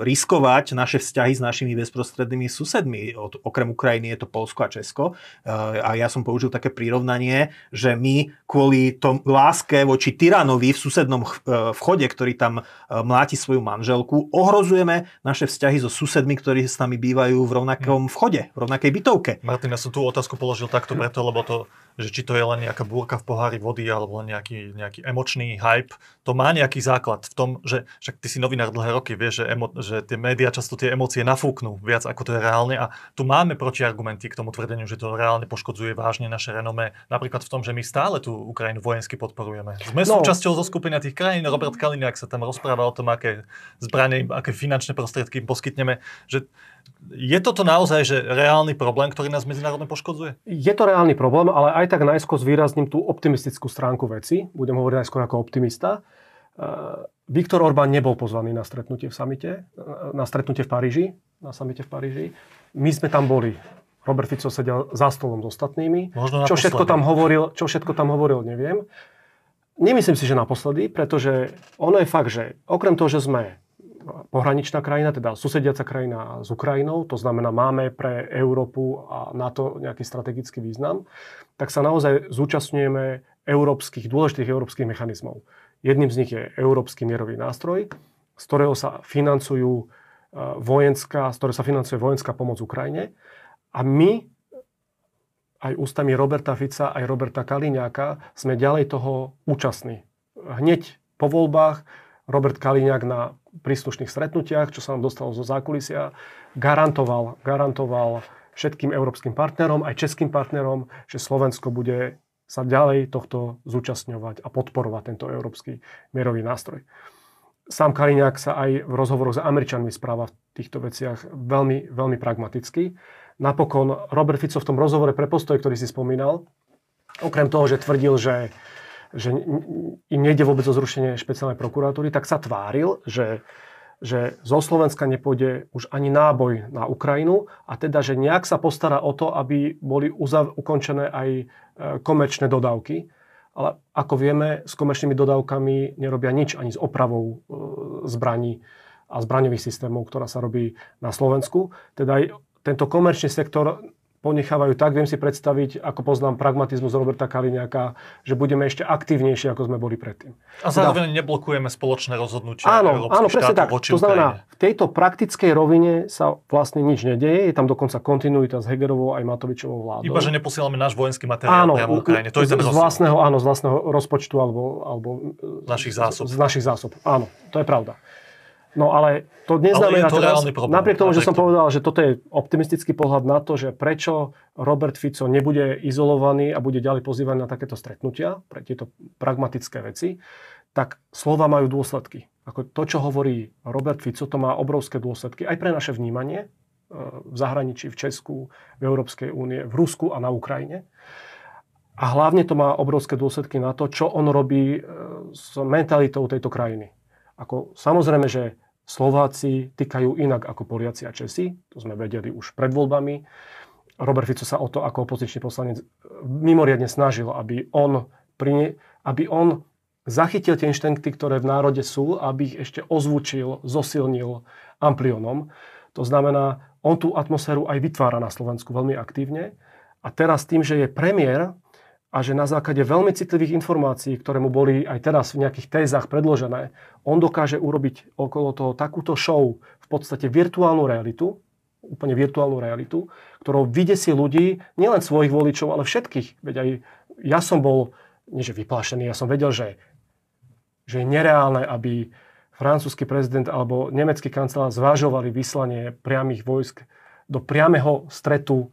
riskovať naše vzťahy s našimi bezprostrednými susedmi. Od, okrem Ukrajiny je to Polsko a Česko. Uh, a ja som použil také prirovnanie, že my kvôli tom láske voči tyranovi v susednom uh, vchode, ktorý tam mláti svoju manželku, ohrozujeme naše vzťahy so susedmi, ktorí s nami bývajú v rovnakom vchode, v rovnakej bytovke. Martin, ja som tú otázku položil takto preto, lebo to že či to je len nejaká búrka v pohári vody alebo len nejaký, nejaký emočný hype, to má nejaký základ v tom, že však ty si novinár dlhé roky, vieš, že, emo, že tie médiá často tie emócie nafúknú viac ako to je reálne a tu máme protiargumenty k tomu tvrdeniu, že to reálne poškodzuje vážne naše renomé, napríklad v tom, že my stále tú Ukrajinu vojensky podporujeme. Sme no. súčasťou zo skupenia tých krajín, Robert Kaliniak sa tam rozpráva o tom, aké zbranie, aké finančné prostriedky im poskytneme, že je toto naozaj že reálny problém, ktorý nás medzinárodne poškodzuje? Je to reálny problém, ale aj tak najskôr zvýrazním tú optimistickú stránku veci. Budem hovoriť najskôr ako optimista. Uh, Viktor Orbán nebol pozvaný na stretnutie v samite, na stretnutie v Paríži, na samite v Paríži. My sme tam boli. Robert Fico sedel za stolom s ostatnými. Možno čo všetko, tam hovoril, čo všetko tam hovoril, neviem. Nemyslím si, že naposledy, pretože ono je fakt, že okrem toho, že sme pohraničná krajina, teda susediaca krajina s Ukrajinou, to znamená máme pre Európu a NATO nejaký strategický význam, tak sa naozaj zúčastňujeme európskych, dôležitých európskych mechanizmov. Jedným z nich je Európsky mierový nástroj, z ktorého sa financujú e, vojenská, z ktorého sa financuje vojenská pomoc Ukrajine. A my, aj ústami Roberta Fica, aj Roberta Kaliňáka, sme ďalej toho účastní. Hneď po voľbách Robert Kaliňák na príslušných stretnutiach, čo sa nám dostalo zo zákulisia, garantoval, garantoval všetkým európskym partnerom, aj českým partnerom, že Slovensko bude sa ďalej tohto zúčastňovať a podporovať tento európsky mierový nástroj. Sám Kaliňák sa aj v rozhovoroch s Američanmi správa v týchto veciach veľmi, veľmi pragmaticky. Napokon Robert Fico v tom rozhovore pre postoj, ktorý si spomínal, okrem toho, že tvrdil, že že im nejde vôbec o zrušenie špeciálnej prokuratúry, tak sa tváril, že, že zo Slovenska nepôjde už ani náboj na Ukrajinu a teda, že nejak sa postará o to, aby boli uzav- ukončené aj e, komerčné dodávky. Ale ako vieme, s komerčnými dodávkami nerobia nič ani s opravou e, zbraní a zbraňových systémov, ktorá sa robí na Slovensku. Teda aj tento komerčný sektor ponechávajú tak, viem si predstaviť, ako poznám pragmatizmus Roberta Kaliňáka, že budeme ešte aktívnejší, ako sme boli predtým. A zároveň teda, neblokujeme spoločné rozhodnutia áno, áno, presne tak. To znamená, v tejto praktickej rovine sa vlastne nič nedeje, je tam dokonca kontinuita s Hegerovou aj Matovičovou vládou. Iba, že neposielame náš vojenský materiál áno, priamo Ukrajine. To je ten z, vlastného, áno, z vlastného rozpočtu alebo, alebo z našich zásob. Z, z našich zásob, áno, to je pravda. No ale to neznamená ale to teraz, problém, napriek tomu, že som povedal, že toto je optimistický pohľad na to, že prečo Robert Fico nebude izolovaný a bude ďalej pozývaný na takéto stretnutia, pre tieto pragmatické veci, tak slova majú dôsledky. Ako to, čo hovorí Robert Fico, to má obrovské dôsledky aj pre naše vnímanie e, v zahraničí, v Česku, v Európskej únie, v Rusku a na Ukrajine. A hlavne to má obrovské dôsledky na to, čo on robí e, s mentalitou tejto krajiny. Ako, samozrejme, že Slováci týkajú inak ako Poliaci a Česi, to sme vedeli už pred voľbami. Robert Fico sa o to ako opozičný poslanec mimoriadne snažil, aby on, pri, aby on zachytil tie inštinkty, ktoré v národe sú, aby ich ešte ozvučil, zosilnil amplionom. To znamená, on tú atmosféru aj vytvára na Slovensku veľmi aktívne. A teraz tým, že je premiér a že na základe veľmi citlivých informácií, ktoré mu boli aj teraz v nejakých tézach predložené, on dokáže urobiť okolo toho takúto show, v podstate virtuálnu realitu, úplne virtuálnu realitu, ktorou vydesí ľudí, nielen svojich voličov, ale všetkých. Veď aj ja som bol, nie že vyplášený, ja som vedel, že, že je nereálne, aby francúzsky prezident alebo nemecký kancelár zvážovali vyslanie priamých vojsk do priameho stretu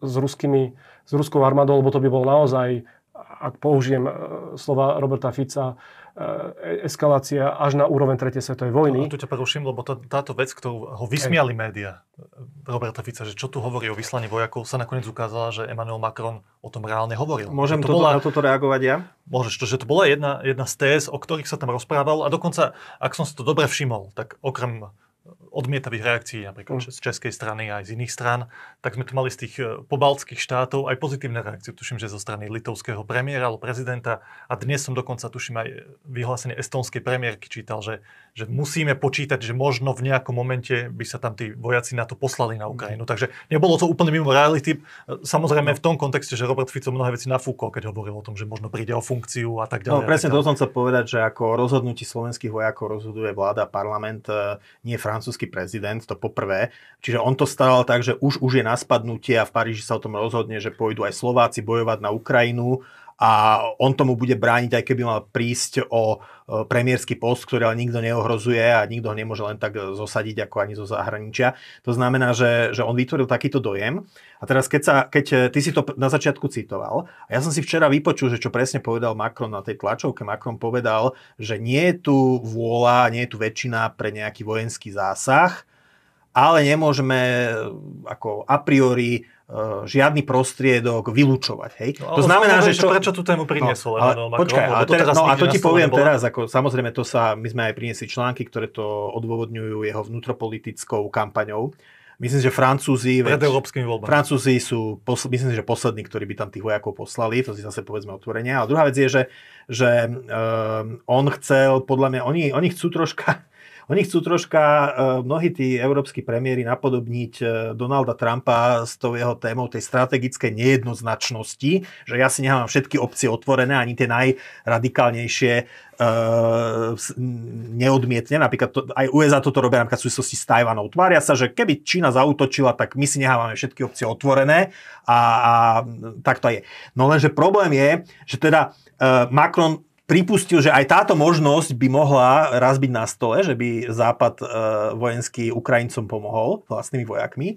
s, ruskými, s ruskou armádou, lebo to by bol naozaj, ak použijem e, slova Roberta Fica, e, eskalácia až na úroveň 3. svetovej vojny. No, tu ťa preruším, lebo tá, táto vec, ktorú ho vysmiali Hej. média, Roberta Fica, že čo tu hovorí o vyslaní vojakov, sa nakoniec ukázala, že Emmanuel Macron o tom reálne hovoril. Môžem to toto, bola, na toto reagovať ja? Môžeš, to, že to bola jedna, jedna z téz, o ktorých sa tam rozprával a dokonca, ak som si to dobre všimol, tak okrem odmietavých reakcií napríklad mm. z českej strany aj z iných strán, tak sme tu mali z tých e, pobaltských štátov aj pozitívne reakcie. Tuším, že zo strany litovského premiéra alebo prezidenta a dnes som dokonca, tuším, aj vyhlásenie estonskej premiérky čítal, že, že musíme počítať, že možno v nejakom momente by sa tam tí vojaci na to poslali na Ukrajinu. Mm. Takže nebolo to úplne mimo reality. Samozrejme v tom kontexte, že Robert Fico mnohé veci nafúkol, keď hovoril o tom, že možno príde o funkciu a tak ďalej. No presne to som chcel povedať, že ako rozhodnutí slovenských vojakov rozhoduje vláda, parlament, e, nie francúzsky americký prezident, to poprvé. Čiže on to staral tak, že už, už je na spadnutie a v Paríži sa o tom rozhodne, že pôjdu aj Slováci bojovať na Ukrajinu a on tomu bude brániť, aj keby mal prísť o premiérsky post, ktorý ale nikto neohrozuje a nikto ho nemôže len tak zosadiť ako ani zo zahraničia. To znamená, že, že on vytvoril takýto dojem. A teraz, keď, sa, keď e, ty si to na začiatku citoval, a ja som si včera vypočul, že čo presne povedal Macron na tej tlačovke, Macron povedal, že nie je tu vôľa, nie je tu väčšina pre nejaký vojenský zásah, ale nemôžeme e, ako a priori žiadny prostriedok vylúčovať. Hej? No, to znamená, že čo... Prečo tú tému priniesol no, ale, Macron? Počkaj, ale teraz, no a to ti poviem teraz, ako, samozrejme to sa, my sme aj priniesli články, ktoré to odôvodňujú jeho vnútropolitickou kampaňou. Myslím, že Francúzi... Pred európskymi voľbami. Francúzi sú, posl- myslím, že poslední, ktorí by tam tých vojakov poslali, to si zase povedzme otvorenia. A druhá vec je, že, že um, on chcel, podľa mňa, oni, oni chcú troška oni chcú troška, e, mnohí tí európsky premiéry napodobniť e, Donalda Trumpa s tou jeho témou tej strategickej nejednoznačnosti, že ja si nechávam všetky opcie otvorené, ani tie najradikálnejšie Uh, neodmietne. Napríklad to, aj USA toto robia napríklad v súvislosti s Tajvanou. Tvária sa, že keby Čína zautočila, tak my si nehávame všetky opcie otvorené a, a tak to je. No lenže problém je, že teda uh, Macron pripustil, že aj táto možnosť by mohla raz byť na stole, že by Západ e, vojenský Ukrajincom pomohol vlastnými vojakmi.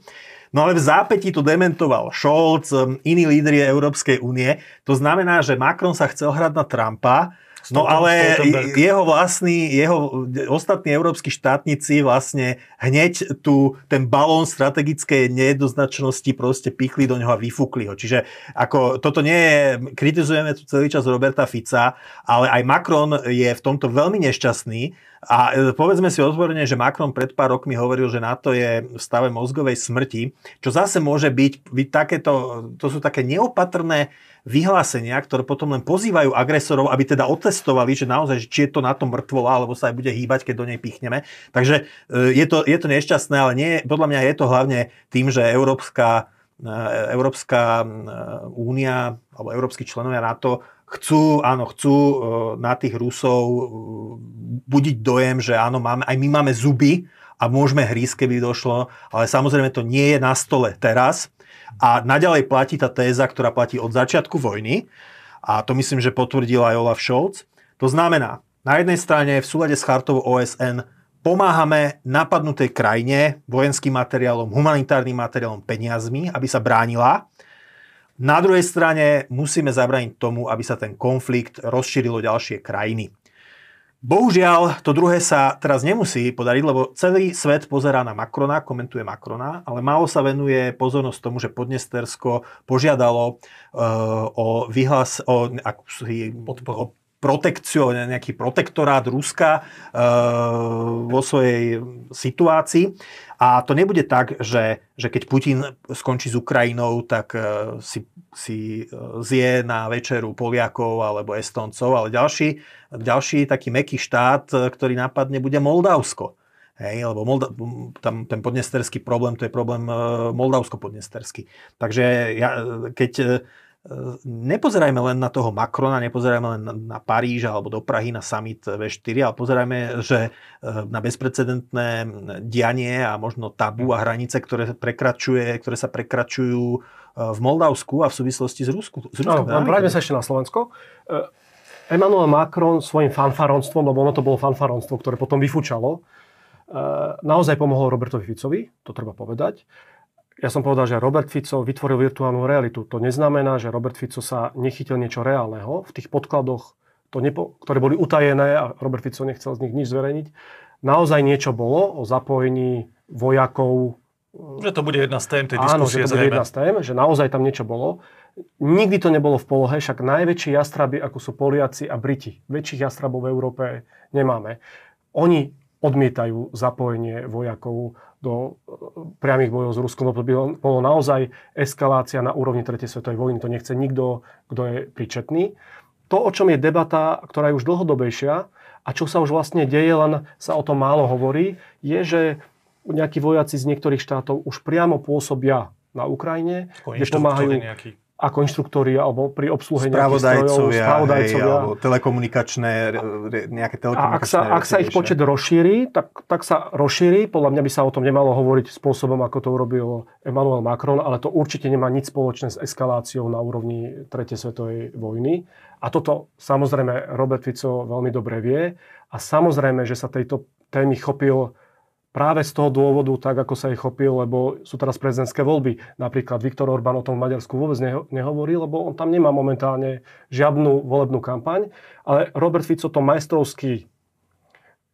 No ale v zápätí to dementoval Scholz, iní lídri Európskej únie. To znamená, že Macron sa chcel hrať na Trumpa, No ale jeho vlastní, jeho ostatní európsky štátnici vlastne hneď tu ten balón strategickej nejednoznačnosti proste pichli do neho a vyfúkli ho. Čiže ako toto nie je, kritizujeme tu celý čas Roberta Fica, ale aj Macron je v tomto veľmi nešťastný, a e, povedzme si otvorene, že Macron pred pár rokmi hovoril, že NATO je v stave mozgovej smrti, čo zase môže byť, byť takéto, to sú také neopatrné vyhlásenia, ktoré potom len pozývajú agresorov, aby teda otestovali, že naozaj, či je to na to mŕtvola, alebo sa aj bude hýbať, keď do nej pichneme. Takže e, je to, je to nešťastné, ale nie, podľa mňa je to hlavne tým, že Európska, e, Európska únia alebo európsky členovia NATO chcú, áno, chcú na tých Rusov budiť dojem, že áno, máme, aj my máme zuby a môžeme hrísť, keby došlo, ale samozrejme to nie je na stole teraz a naďalej platí tá téza, ktorá platí od začiatku vojny. A to myslím, že potvrdil aj Olaf Scholz. To znamená, na jednej strane v súlade s chartou OSN pomáhame napadnutej krajine vojenským materiálom, humanitárnym materiálom, peniazmi, aby sa bránila. Na druhej strane musíme zabrániť tomu, aby sa ten konflikt rozšíril o ďalšie krajiny. Bohužiaľ, to druhé sa teraz nemusí podariť, lebo celý svet pozerá na Macrona, komentuje Macrona, ale málo sa venuje pozornosť tomu, že Podnestersko požiadalo uh, o vyhlas, o, ak, podporu. o protekciu, nejaký protektorát Ruska e, vo svojej situácii. A to nebude tak, že, že keď Putin skončí s Ukrajinou, tak e, si, si zje na večeru Poliakov alebo Estoncov, ale ďalší, ďalší taký meký štát, ktorý napadne, bude Moldavsko. Hej, lebo Molda- tam ten podnesterský problém, to je problém moldavsko-podnesterský. Takže ja, keď nepozerajme len na toho Macrona, nepozerajme len na Paríž alebo do Prahy na summit V4, ale pozerajme, že e, na bezprecedentné dianie a možno tabu a hranice, ktoré, prekračuje, ktoré sa prekračujú e, v Moldavsku a v súvislosti s Rusku. S Rusku no, vráťme sa ešte na Slovensko. E, Emmanuel Macron svojim fanfaronstvom, lebo ono to bolo fanfaronstvo, ktoré potom vyfúčalo, naozaj pomohol Robertovi Ficovi, to treba povedať. Ja som povedal, že Robert Fico vytvoril virtuálnu realitu. To neznamená, že Robert Fico sa nechytil niečo reálneho. V tých podkladoch, to nepo, ktoré boli utajené a Robert Fico nechcel z nich nič zverejniť, naozaj niečo bolo o zapojení vojakov. Že to bude jedna z tém tej diskusie. Áno, že to bude jedna z tém, že naozaj tam niečo bolo. Nikdy to nebolo v polohe, však najväčší jastraby, ako sú Poliaci a Briti. Väčších jastrabov v Európe nemáme. Oni odmietajú zapojenie vojakov do e, priamých bojov s Ruskom. To by bolo naozaj eskalácia na úrovni 3. svetovej vojny. To nechce nikto, kto je príčetný. To, o čom je debata, ktorá je už dlhodobejšia a čo sa už vlastne deje, len sa o tom málo hovorí, je, že nejakí vojaci z niektorých štátov už priamo pôsobia na Ukrajine, kde pomáhajú nejaký ako inštruktori alebo pri obsluhe strojov, spravodajcovia. Hej, alebo telekomunikačné, nejaké telekomunikačné... A ak sa, ak sa ich počet rozšíri, tak, tak sa rozšíri. Podľa mňa by sa o tom nemalo hovoriť spôsobom, ako to urobil Emmanuel Macron, ale to určite nemá nič spoločné s eskaláciou na úrovni 3. svetovej vojny. A toto samozrejme Robert Fico veľmi dobre vie. A samozrejme, že sa tejto témy chopil práve z toho dôvodu, tak ako sa ich chopil, lebo sú teraz prezidentské voľby. Napríklad Viktor Orbán o tom v Maďarsku vôbec nehovorí, lebo on tam nemá momentálne žiadnu volebnú kampaň, ale Robert Fico to majstrovský,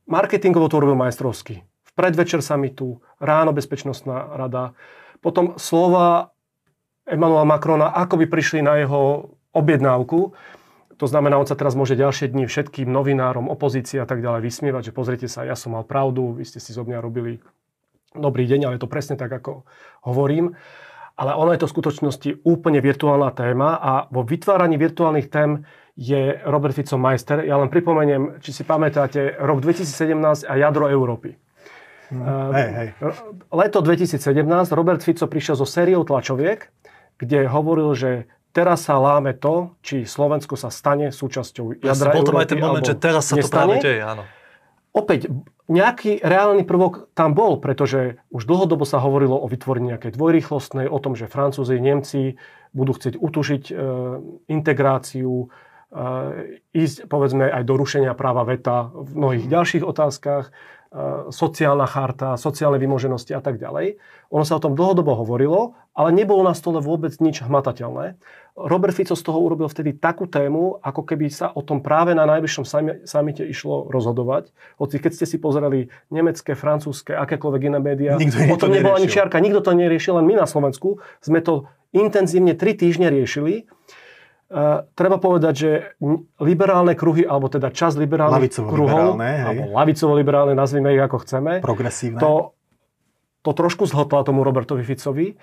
marketingovo to robil majstrovský. V predvečer samitu, ráno bezpečnostná rada, potom slova Emmanuela Macrona, ako by prišli na jeho objednávku. To znamená, on sa teraz môže ďalšie dni všetkým novinárom, opozícii a tak ďalej vysmievať, že pozrite sa, ja som mal pravdu, vy ste si zo mňa robili dobrý deň, ale je to presne tak, ako hovorím. Ale ono je to v skutočnosti úplne virtuálna téma a vo vytváraní virtuálnych tém je Robert Fico majster. Ja len pripomeniem, či si pamätáte, rok 2017 a jadro Európy. Hmm. Hej, hej. Leto 2017 Robert Fico prišiel zo sériou tlačoviek, kde hovoril, že teraz sa láme to, či Slovensko sa stane súčasťou jadra Bol tam aj ten moment, že teraz sa nestane. to práve deje, áno. Opäť, nejaký reálny prvok tam bol, pretože už dlhodobo sa hovorilo o vytvorení nejakej dvojrýchlostnej, o tom, že Francúzi, Nemci budú chcieť utužiť e, integráciu, e, ísť povedzme aj do rušenia práva veta v mnohých ďalších otázkach. E, sociálna charta, sociálne vymoženosti a tak ďalej. Ono sa o tom dlhodobo hovorilo, ale nebolo na stole vôbec nič hmatateľné. Robert Fico z toho urobil vtedy takú tému, ako keby sa o tom práve na najvyššom samite išlo rozhodovať. Hoci keď ste si pozerali nemecké, francúzske, akékoľvek iné médiá, o tom nebola ani čiarka, nikto to neriešil, len my na Slovensku sme to intenzívne tri týždne riešili. Uh, treba povedať, že liberálne kruhy, alebo teda čas liberálnych kruhov, alebo lavicovo-liberálne, nazvime ich ako chceme, Progresívne. To, to trošku zhltla tomu Robertovi Ficovi.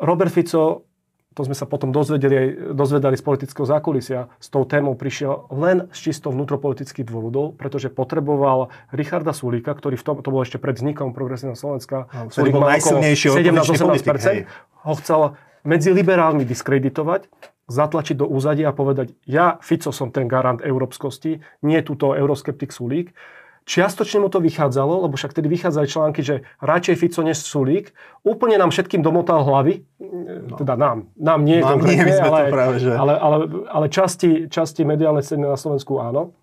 Robert Fico, to sme sa potom dozvedeli, dozvedali z politického zákulisia, s tou témou prišiel len z čisto vnútropolitických dôvodov, pretože potreboval Richarda Sulíka, ktorý v tom, to bol ešte pred vznikom Progresívneho Slovenska, no, bol najsilnejší 17-18%, ho chcel medzi liberálmi diskreditovať zatlačiť do úzadia a povedať, ja, Fico, som ten garant európskosti, nie túto euroskeptik Sulík. Čiastočne mu to vychádzalo, lebo však tedy vychádzali články, že radšej Fico než Sulík. Úplne nám všetkým domotal hlavy, no. teda nám, nám nie nám konkrétne, nie, ale, práve, že... ale, ale, ale časti, časti mediálnej scény na Slovensku áno.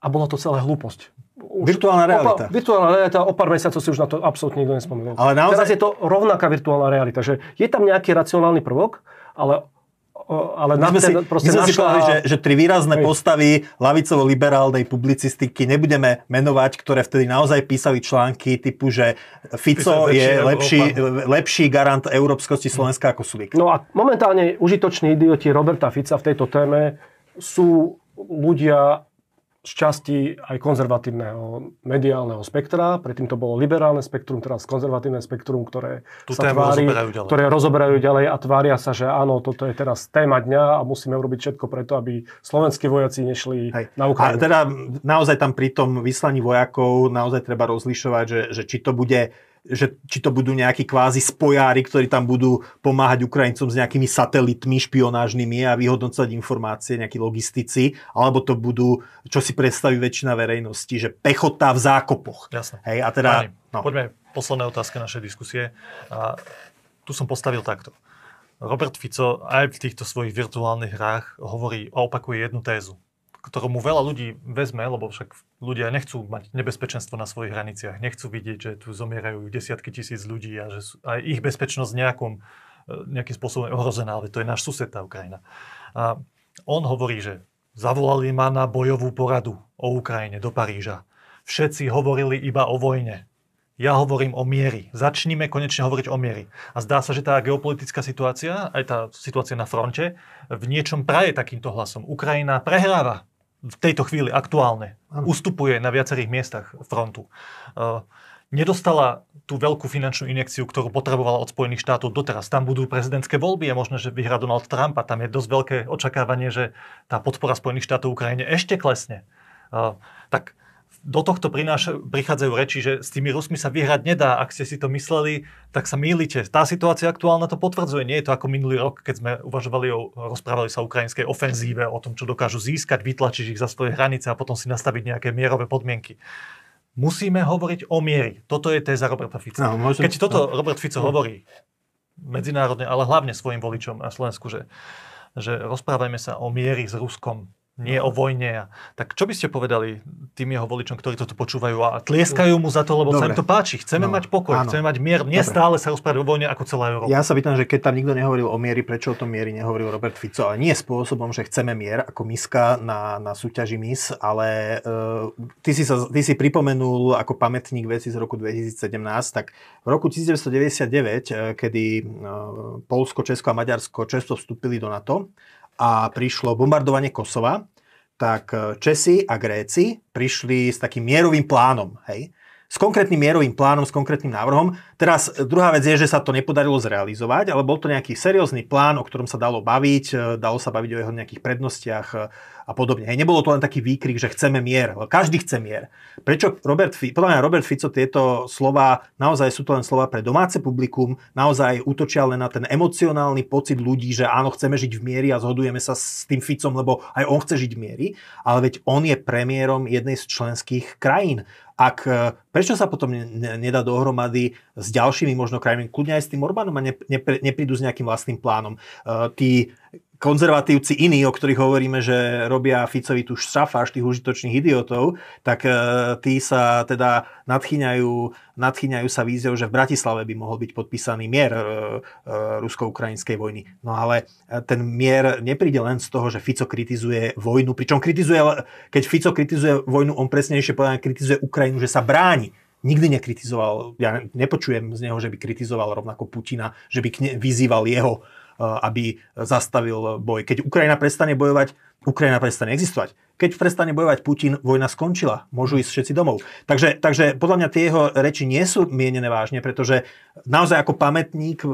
A bola to celá hlúposť. Už virtuálna realita. Opa, virtuálna realita, o pár mesiacov si už na to absolútne nikto nespomenul. Ale naozaj... Teraz je to rovnaká virtuálna realita, že je tam nejaký racionálny prvok, ale ale my sme si, proste my sme si povedali, že, že tri výrazné Hej. postavy lavicovo-liberálnej publicistiky nebudeme menovať, ktoré vtedy naozaj písali články typu, že Fico je lepší, lepší garant európskosti Slovenska ako Sulík. No a momentálne užitoční idioti Roberta Fica v tejto téme sú ľudia z časti aj konzervatívneho mediálneho spektra. Predtým to bolo liberálne spektrum, teraz konzervatívne spektrum, ktoré tu sa tvári, rozoberajú ďalej. ktoré rozoberajú ďalej a tvária sa, že áno, toto je teraz téma dňa a musíme urobiť všetko preto, aby slovenskí vojaci nešli Hej. na Ukrajinu. A teda naozaj tam pri tom vyslaní vojakov naozaj treba rozlišovať, že, že či to bude že či to budú nejakí kvázi spojári, ktorí tam budú pomáhať Ukrajincom s nejakými satelitmi špionážnymi a vyhodnocovať informácie, nejakí logistici, alebo to budú, čo si predstaví väčšina verejnosti, že pechota v zákopoch. Jasne. Hej, a teda, Pani, no. Poďme, posledná otázka našej diskusie. A tu som postavil takto. Robert Fico aj v týchto svojich virtuálnych hrách hovorí a opakuje jednu tézu ktorému veľa ľudí vezme, lebo však ľudia nechcú mať nebezpečenstvo na svojich hraniciach, nechcú vidieť, že tu zomierajú desiatky tisíc ľudí a že aj ich bezpečnosť nejakom, e, nejakým spôsobom je ohrozená, ale to je náš sused, tá Ukrajina. A on hovorí, že zavolali ma na bojovú poradu o Ukrajine do Paríža. Všetci hovorili iba o vojne. Ja hovorím o miery. Začníme konečne hovoriť o miery. A zdá sa, že tá geopolitická situácia, aj tá situácia na fronte, v niečom praje takýmto hlasom. Ukrajina prehráva v tejto chvíli aktuálne ustupuje na viacerých miestach frontu. Uh, nedostala tú veľkú finančnú injekciu, ktorú potrebovala od Spojených štátov doteraz. Tam budú prezidentské voľby a možno, že vyhrá Donald Trump a tam je dosť veľké očakávanie, že tá podpora Spojených štátov Ukrajine ešte klesne. Uh, tak do tohto prináša, prichádzajú reči, že s tými Rusmi sa vyhrať nedá. Ak ste si to mysleli, tak sa mýlite. Tá situácia aktuálna to potvrdzuje. Nie je to ako minulý rok, keď sme uvažovali o, rozprávali sa o ukrajinskej ofenzíve, o tom, čo dokážu získať, vytlačiť ich za svoje hranice a potom si nastaviť nejaké mierové podmienky. Musíme hovoriť o miery. Toto je téza Roberta Fica. No, môžem... Keď toto no. Robert Fico no. hovorí medzinárodne, ale hlavne svojim voličom na Slovensku, že, že rozprávajme sa o miery s Ruskom, nie o vojne. Tak čo by ste povedali tým jeho voličom, ktorí toto počúvajú a tlieskajú mu za to, lebo Dobre. sa im to páči. Chceme no, mať pokoj, áno. chceme mať mier. Nie Dobre. stále sa rozprávať o vojne ako celá Európa. Ja sa pýtam, že keď tam nikto nehovoril o miery, prečo o tom miery nehovoril Robert Fico, ale nie spôsobom, že chceme mier ako miska na, na súťaži mis, ale uh, ty, si sa, ty si pripomenul ako pamätník veci z roku 2017, tak v roku 1999, eh, kedy uh, Polsko, Česko a Maďarsko často vstúpili do NATO, a prišlo bombardovanie Kosova, tak e, Česi a Gréci prišli s takým mierovým plánom. Hej? s konkrétnym mierovým plánom, s konkrétnym návrhom. Teraz e, druhá vec je, že sa to nepodarilo zrealizovať, ale bol to nejaký seriózny plán, o ktorom sa dalo baviť, e, dalo sa baviť o jeho nejakých prednostiach a podobne. Hej, nebolo to len taký výkrik, že chceme mier. Každý chce mier. Prečo Robert, podľa mňa Robert Fico tieto slova, naozaj sú to len slova pre domáce publikum, naozaj útočia len na ten emocionálny pocit ľudí, že áno, chceme žiť v miery a zhodujeme sa s tým Ficom, lebo aj on chce žiť v miery, ale veď on je premiérom jednej z členských krajín. Ak, e, prečo sa potom nedá dohromady s ďalšími možno krajinami, kľudne aj s tým Orbánom a neprídu s nejakým vlastným plánom. E, tí konzervatívci iní, o ktorých hovoríme, že robia Ficovi tú štrafáž tých užitočných idiotov, tak e, tí sa teda nadchýňajú, nadchýňajú sa víziou, že v Bratislave by mohol byť podpísaný mier e, e, rusko-ukrajinskej vojny. No ale ten mier nepríde len z toho, že Fico kritizuje vojnu, pričom kritizuje, keď Fico kritizuje vojnu, on presnejšie povedané kritizuje Ukrajinu, že sa bráni nikdy nekritizoval, ja nepočujem z neho, že by kritizoval rovnako Putina, že by vyzýval jeho Eh, aby zastavil boj. Keď Ukrajina prestane bojovať, Ukrajina prestane existovať. Keď prestane bojovať Putin, vojna skončila. Môžu ísť všetci domov. Takže, takže podľa mňa tie jeho reči nie sú mienené vážne, pretože naozaj ako pamätník e,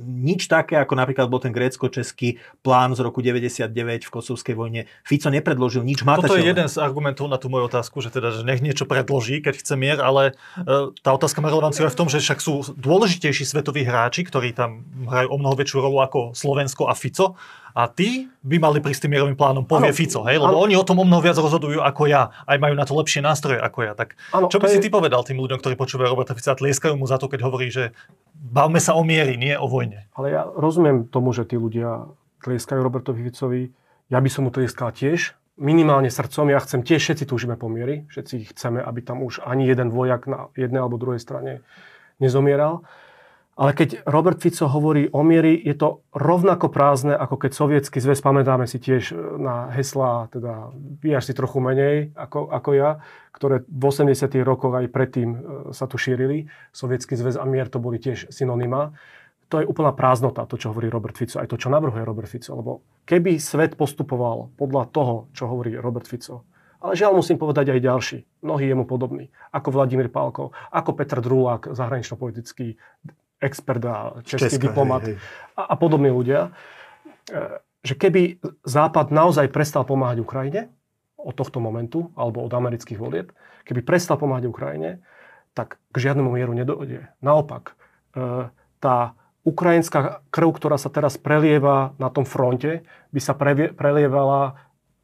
nič také, ako napríklad bol ten grécko-český plán z roku 99 v Kosovskej vojne, Fico nepredložil nič matateľné. Toto je jeden z argumentov na tú moju otázku, že teda, že nech niečo predloží, keď chce mier, ale e, tá otázka má relevanciu aj v tom, že však sú dôležitejší svetoví hráči, ktorí tam hrajú o mnoho väčšiu rolu ako Slovensko a Fico a tí by mali prísť tým mierovým plánom, povie ano, Fico, hej? Lebo. Oni o tom o mnoho viac rozhodujú ako ja. Aj majú na to lepšie nástroje ako ja. Tak ano, čo by si ty povedal tým ľuďom, ktorí počúvajú Roberta Fica a tlieskajú mu za to, keď hovorí, že bavme sa o miery, nie o vojne? Ale ja rozumiem tomu, že tí ľudia tlieskajú Robertovi Ficovi. Ja by som mu tlieskal tiež, minimálne srdcom. Ja chcem tiež, všetci túžime po miery. Všetci chceme, aby tam už ani jeden vojak na jednej alebo druhej strane nezomieral. Ale keď Robert Fico hovorí o miery, je to rovnako prázdne, ako keď sovietský zväz, pamätáme si tiež e, na heslá, teda vy až si trochu menej ako, ako ja, ktoré v 80 rokoch aj predtým e, sa tu šírili. Sovietský zväz a mier to boli tiež synonyma. to je úplná prázdnota, to, čo hovorí Robert Fico, aj to, čo navrhuje Robert Fico. Lebo keby svet postupoval podľa toho, čo hovorí Robert Fico, ale žiaľ musím povedať aj ďalší, mnohí jemu podobní, ako Vladimír Pálko, ako Petr Drulák, zahranično-politický expert a český Česká, diplomat hej, hej. A, a podobní ľudia, e, že keby Západ naozaj prestal pomáhať Ukrajine od tohto momentu, alebo od amerických volieb, keby prestal pomáhať Ukrajine, tak k žiadnemu mieru nedojde. Naopak, e, tá ukrajinská krv, ktorá sa teraz prelieva na tom fronte, by sa prelievala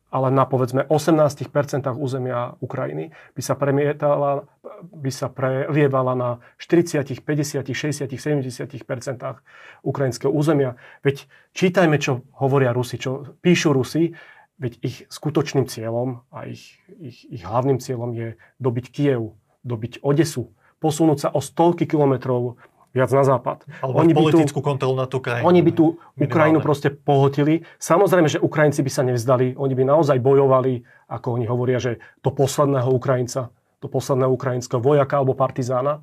ale na povedzme 18% územia Ukrajiny by sa, premietala, by sa prelievala na 40, 50, 60, 70% ukrajinského územia. Veď čítajme, čo hovoria Rusi, čo píšu Rusi, veď ich skutočným cieľom a ich, ich, ich hlavným cieľom je dobiť Kiev, dobiť Odesu, posunúť sa o stovky kilometrov viac na západ. Alebo oni politickú tú, kontrolu na tú krajinu. Oni by tú Ukrajinu proste pohotili. Samozrejme, že Ukrajinci by sa nevzdali. Oni by naozaj bojovali, ako oni hovoria, že to posledného Ukrajinca, to posledného ukrajinského vojaka alebo partizána.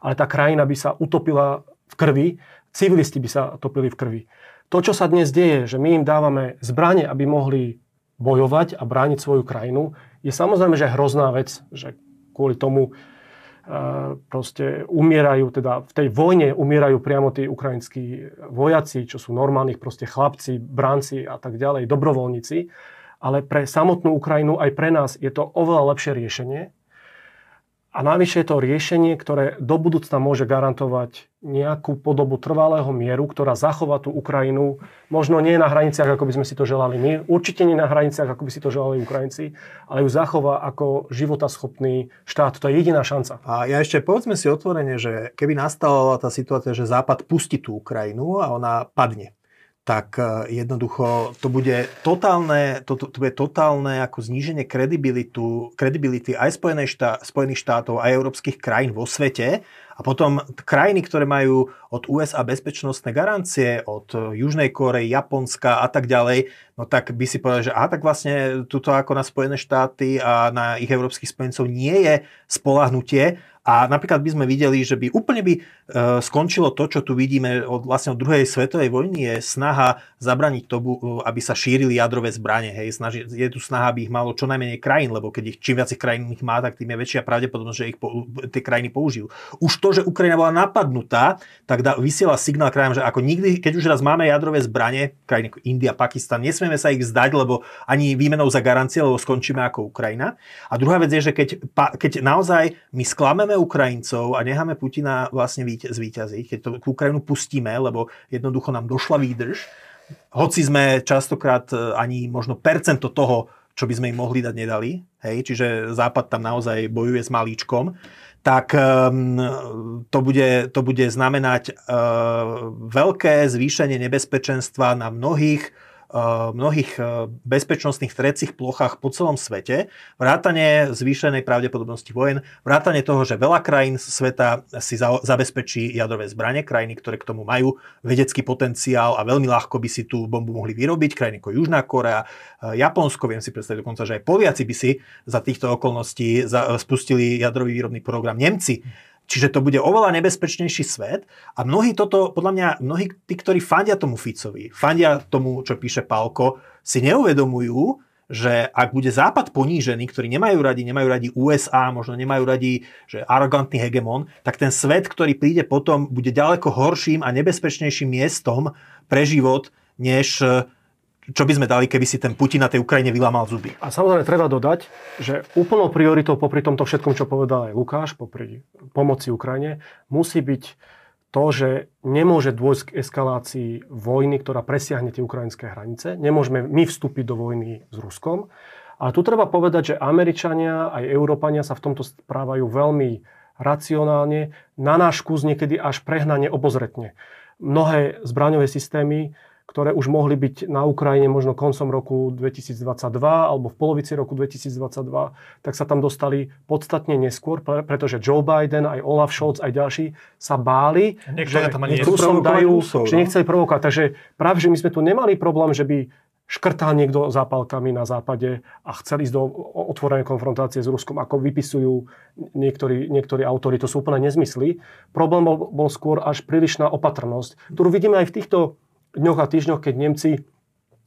Ale tá krajina by sa utopila v krvi, civilisti by sa topili v krvi. To, čo sa dnes deje, že my im dávame zbranie, aby mohli bojovať a brániť svoju krajinu, je samozrejme, že hrozná vec, že kvôli tomu proste umierajú, teda v tej vojne umierajú priamo tí ukrajinskí vojaci, čo sú normálnych proste chlapci, bránci a tak ďalej, dobrovoľníci. Ale pre samotnú Ukrajinu aj pre nás je to oveľa lepšie riešenie, a navyše je to riešenie, ktoré do budúcna môže garantovať nejakú podobu trvalého mieru, ktorá zachová tú Ukrajinu, možno nie na hraniciach, ako by sme si to želali my, určite nie na hraniciach, ako by si to želali Ukrajinci, ale ju zachová ako životaschopný štát. To je jediná šanca. A ja ešte povedzme si otvorene, že keby nastala tá situácia, že Západ pustí tú Ukrajinu a ona padne, tak e, jednoducho to bude totálne, to, to, to bude totálne ako zníženie kredibility aj štá, Spojených štátov, aj európskych krajín vo svete. A potom krajiny, ktoré majú od USA bezpečnostné garancie, od Južnej Korei, Japonska a tak ďalej, no tak by si povedal, že aha, tak vlastne tuto ako na Spojené štáty a na ich európskych spojencov nie je spolahnutie a napríklad by sme videli, že by úplne by e, skončilo to, čo tu vidíme od, vlastne od druhej svetovej vojny, je snaha zabraniť tomu, e, aby sa šírili jadrové zbranie. Hej. Snaži, je tu snaha, aby ich malo čo najmenej krajín, lebo keď ich čím viac krajín ich má, tak tým je väčšia pravdepodobnosť, že ich po, tie krajiny použijú. Už to, že Ukrajina bola napadnutá, tak dá, vysiela signál krajinám, že ako nikdy, keď už raz máme jadrové zbranie, krajiny ako India, Pakistan, nesmieme sa ich vzdať, lebo ani výmenou za garancie, lebo skončíme ako Ukrajina. A druhá vec je, že keď, keď naozaj my sklameme Ukrajincov a necháme Putina vlastne zvíťaziť, keď to Ukrajinu pustíme, lebo jednoducho nám došla výdrž, hoci sme častokrát e, ani možno percento toho, čo by sme im mohli dať, nedali, hej, čiže Západ tam naozaj bojuje s malíčkom, tak um, to, bude, to bude znamenať uh, veľké zvýšenie nebezpečenstva na mnohých mnohých e, bezpečnostných trecích plochách po celom svete, vrátane zvýšenej pravdepodobnosti vojen, vrátane toho, že veľa krajín sveta si zabezpečí jadrové zbranie, krajiny, ktoré k tomu majú vedecký potenciál a veľmi ľahko by si tú bombu mohli vyrobiť, krajiny ako Južná Korea, e, Japonsko, viem si predstaviť dokonca, že aj Poliaci by si za týchto okolností spustili jadrový výrobný program. Nemci Čiže to bude oveľa nebezpečnejší svet. A mnohí toto, podľa mňa, mnohí tí, ktorí fandia tomu Ficovi, fandia tomu, čo píše Palko, si neuvedomujú, že ak bude Západ ponížený, ktorí nemajú radi, nemajú radi USA, možno nemajú radi, že arogantný hegemon, tak ten svet, ktorý príde potom, bude ďaleko horším a nebezpečnejším miestom pre život, než čo by sme dali, keby si ten Putin na tej Ukrajine vylamal zuby. A samozrejme treba dodať, že úplnou prioritou popri tomto všetkom, čo povedal aj Lukáš, popri pomoci Ukrajine, musí byť to, že nemôže dôjsť k eskalácii vojny, ktorá presiahne tie ukrajinské hranice. Nemôžeme my vstúpiť do vojny s Ruskom. Ale tu treba povedať, že Američania aj Európania sa v tomto správajú veľmi racionálne, na náš kus niekedy až prehnane obozretne. Mnohé zbraňové systémy ktoré už mohli byť na Ukrajine možno koncom roku 2022 alebo v polovici roku 2022, tak sa tam dostali podstatne neskôr, pretože Joe Biden, aj Olaf Scholz, aj ďalší sa báli, Niektoré že Rusom dajú, Rusov, že no? nechceli provokovať. Takže práve, že my sme tu nemali problém, že by škrtá niekto zápalkami na západe a chcel ísť do otvorenej konfrontácie s Ruskom, ako vypisujú niektorí, niektorí autori. To sú úplne nezmysly. Problém bol, bol skôr až prílišná opatrnosť, ktorú vidíme aj v týchto dňoch a týždňoch, keď Nemci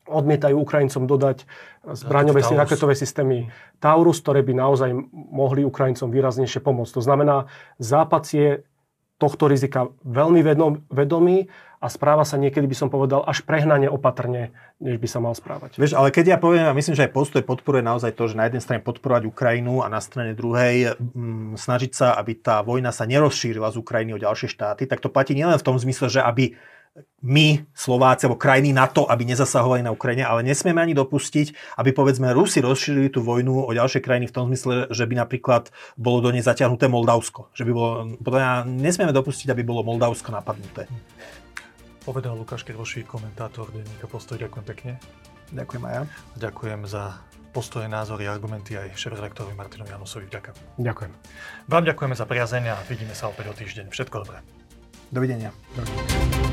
odmietajú Ukrajincom dodať zbraňové si, raketové systémy Taurus, ktoré by naozaj mohli Ukrajincom výraznejšie pomôcť. To znamená, Západ je tohto rizika veľmi vedomý a správa sa niekedy, by som povedal, až prehnane opatrne, než by sa mal správať. Vieš, ale keď ja poviem, a myslím, že aj postoj podporuje naozaj to, že na jednej strane podporovať Ukrajinu a na strane druhej m, mm, snažiť sa, aby tá vojna sa nerozšírila z Ukrajiny o ďalšie štáty, tak to platí nielen v tom zmysle, že aby my, Slováci alebo krajiny NATO, aby nezasahovali na Ukrajine, ale nesmieme ani dopustiť, aby povedzme Rusi rozšírili tú vojnu o ďalšie krajiny v tom zmysle, že by napríklad bolo do nej zaťahnuté Moldavsko. Že by bolo, podľa nesmieme dopustiť, aby bolo Moldavsko napadnuté. Povedal Lukáš Kirvoší, komentátor denníka Postoj. Ďakujem pekne. Ďakujem aj ja. Ďakujem za postoje, názory, argumenty aj šéf-redaktorovi Martinovi Janusovi. Ďakujem. Ďakujem. Vám ďakujeme za priazeň a vidíme sa opäť o týždeň. Všetko dobré. Dovidenia. Dovidenia.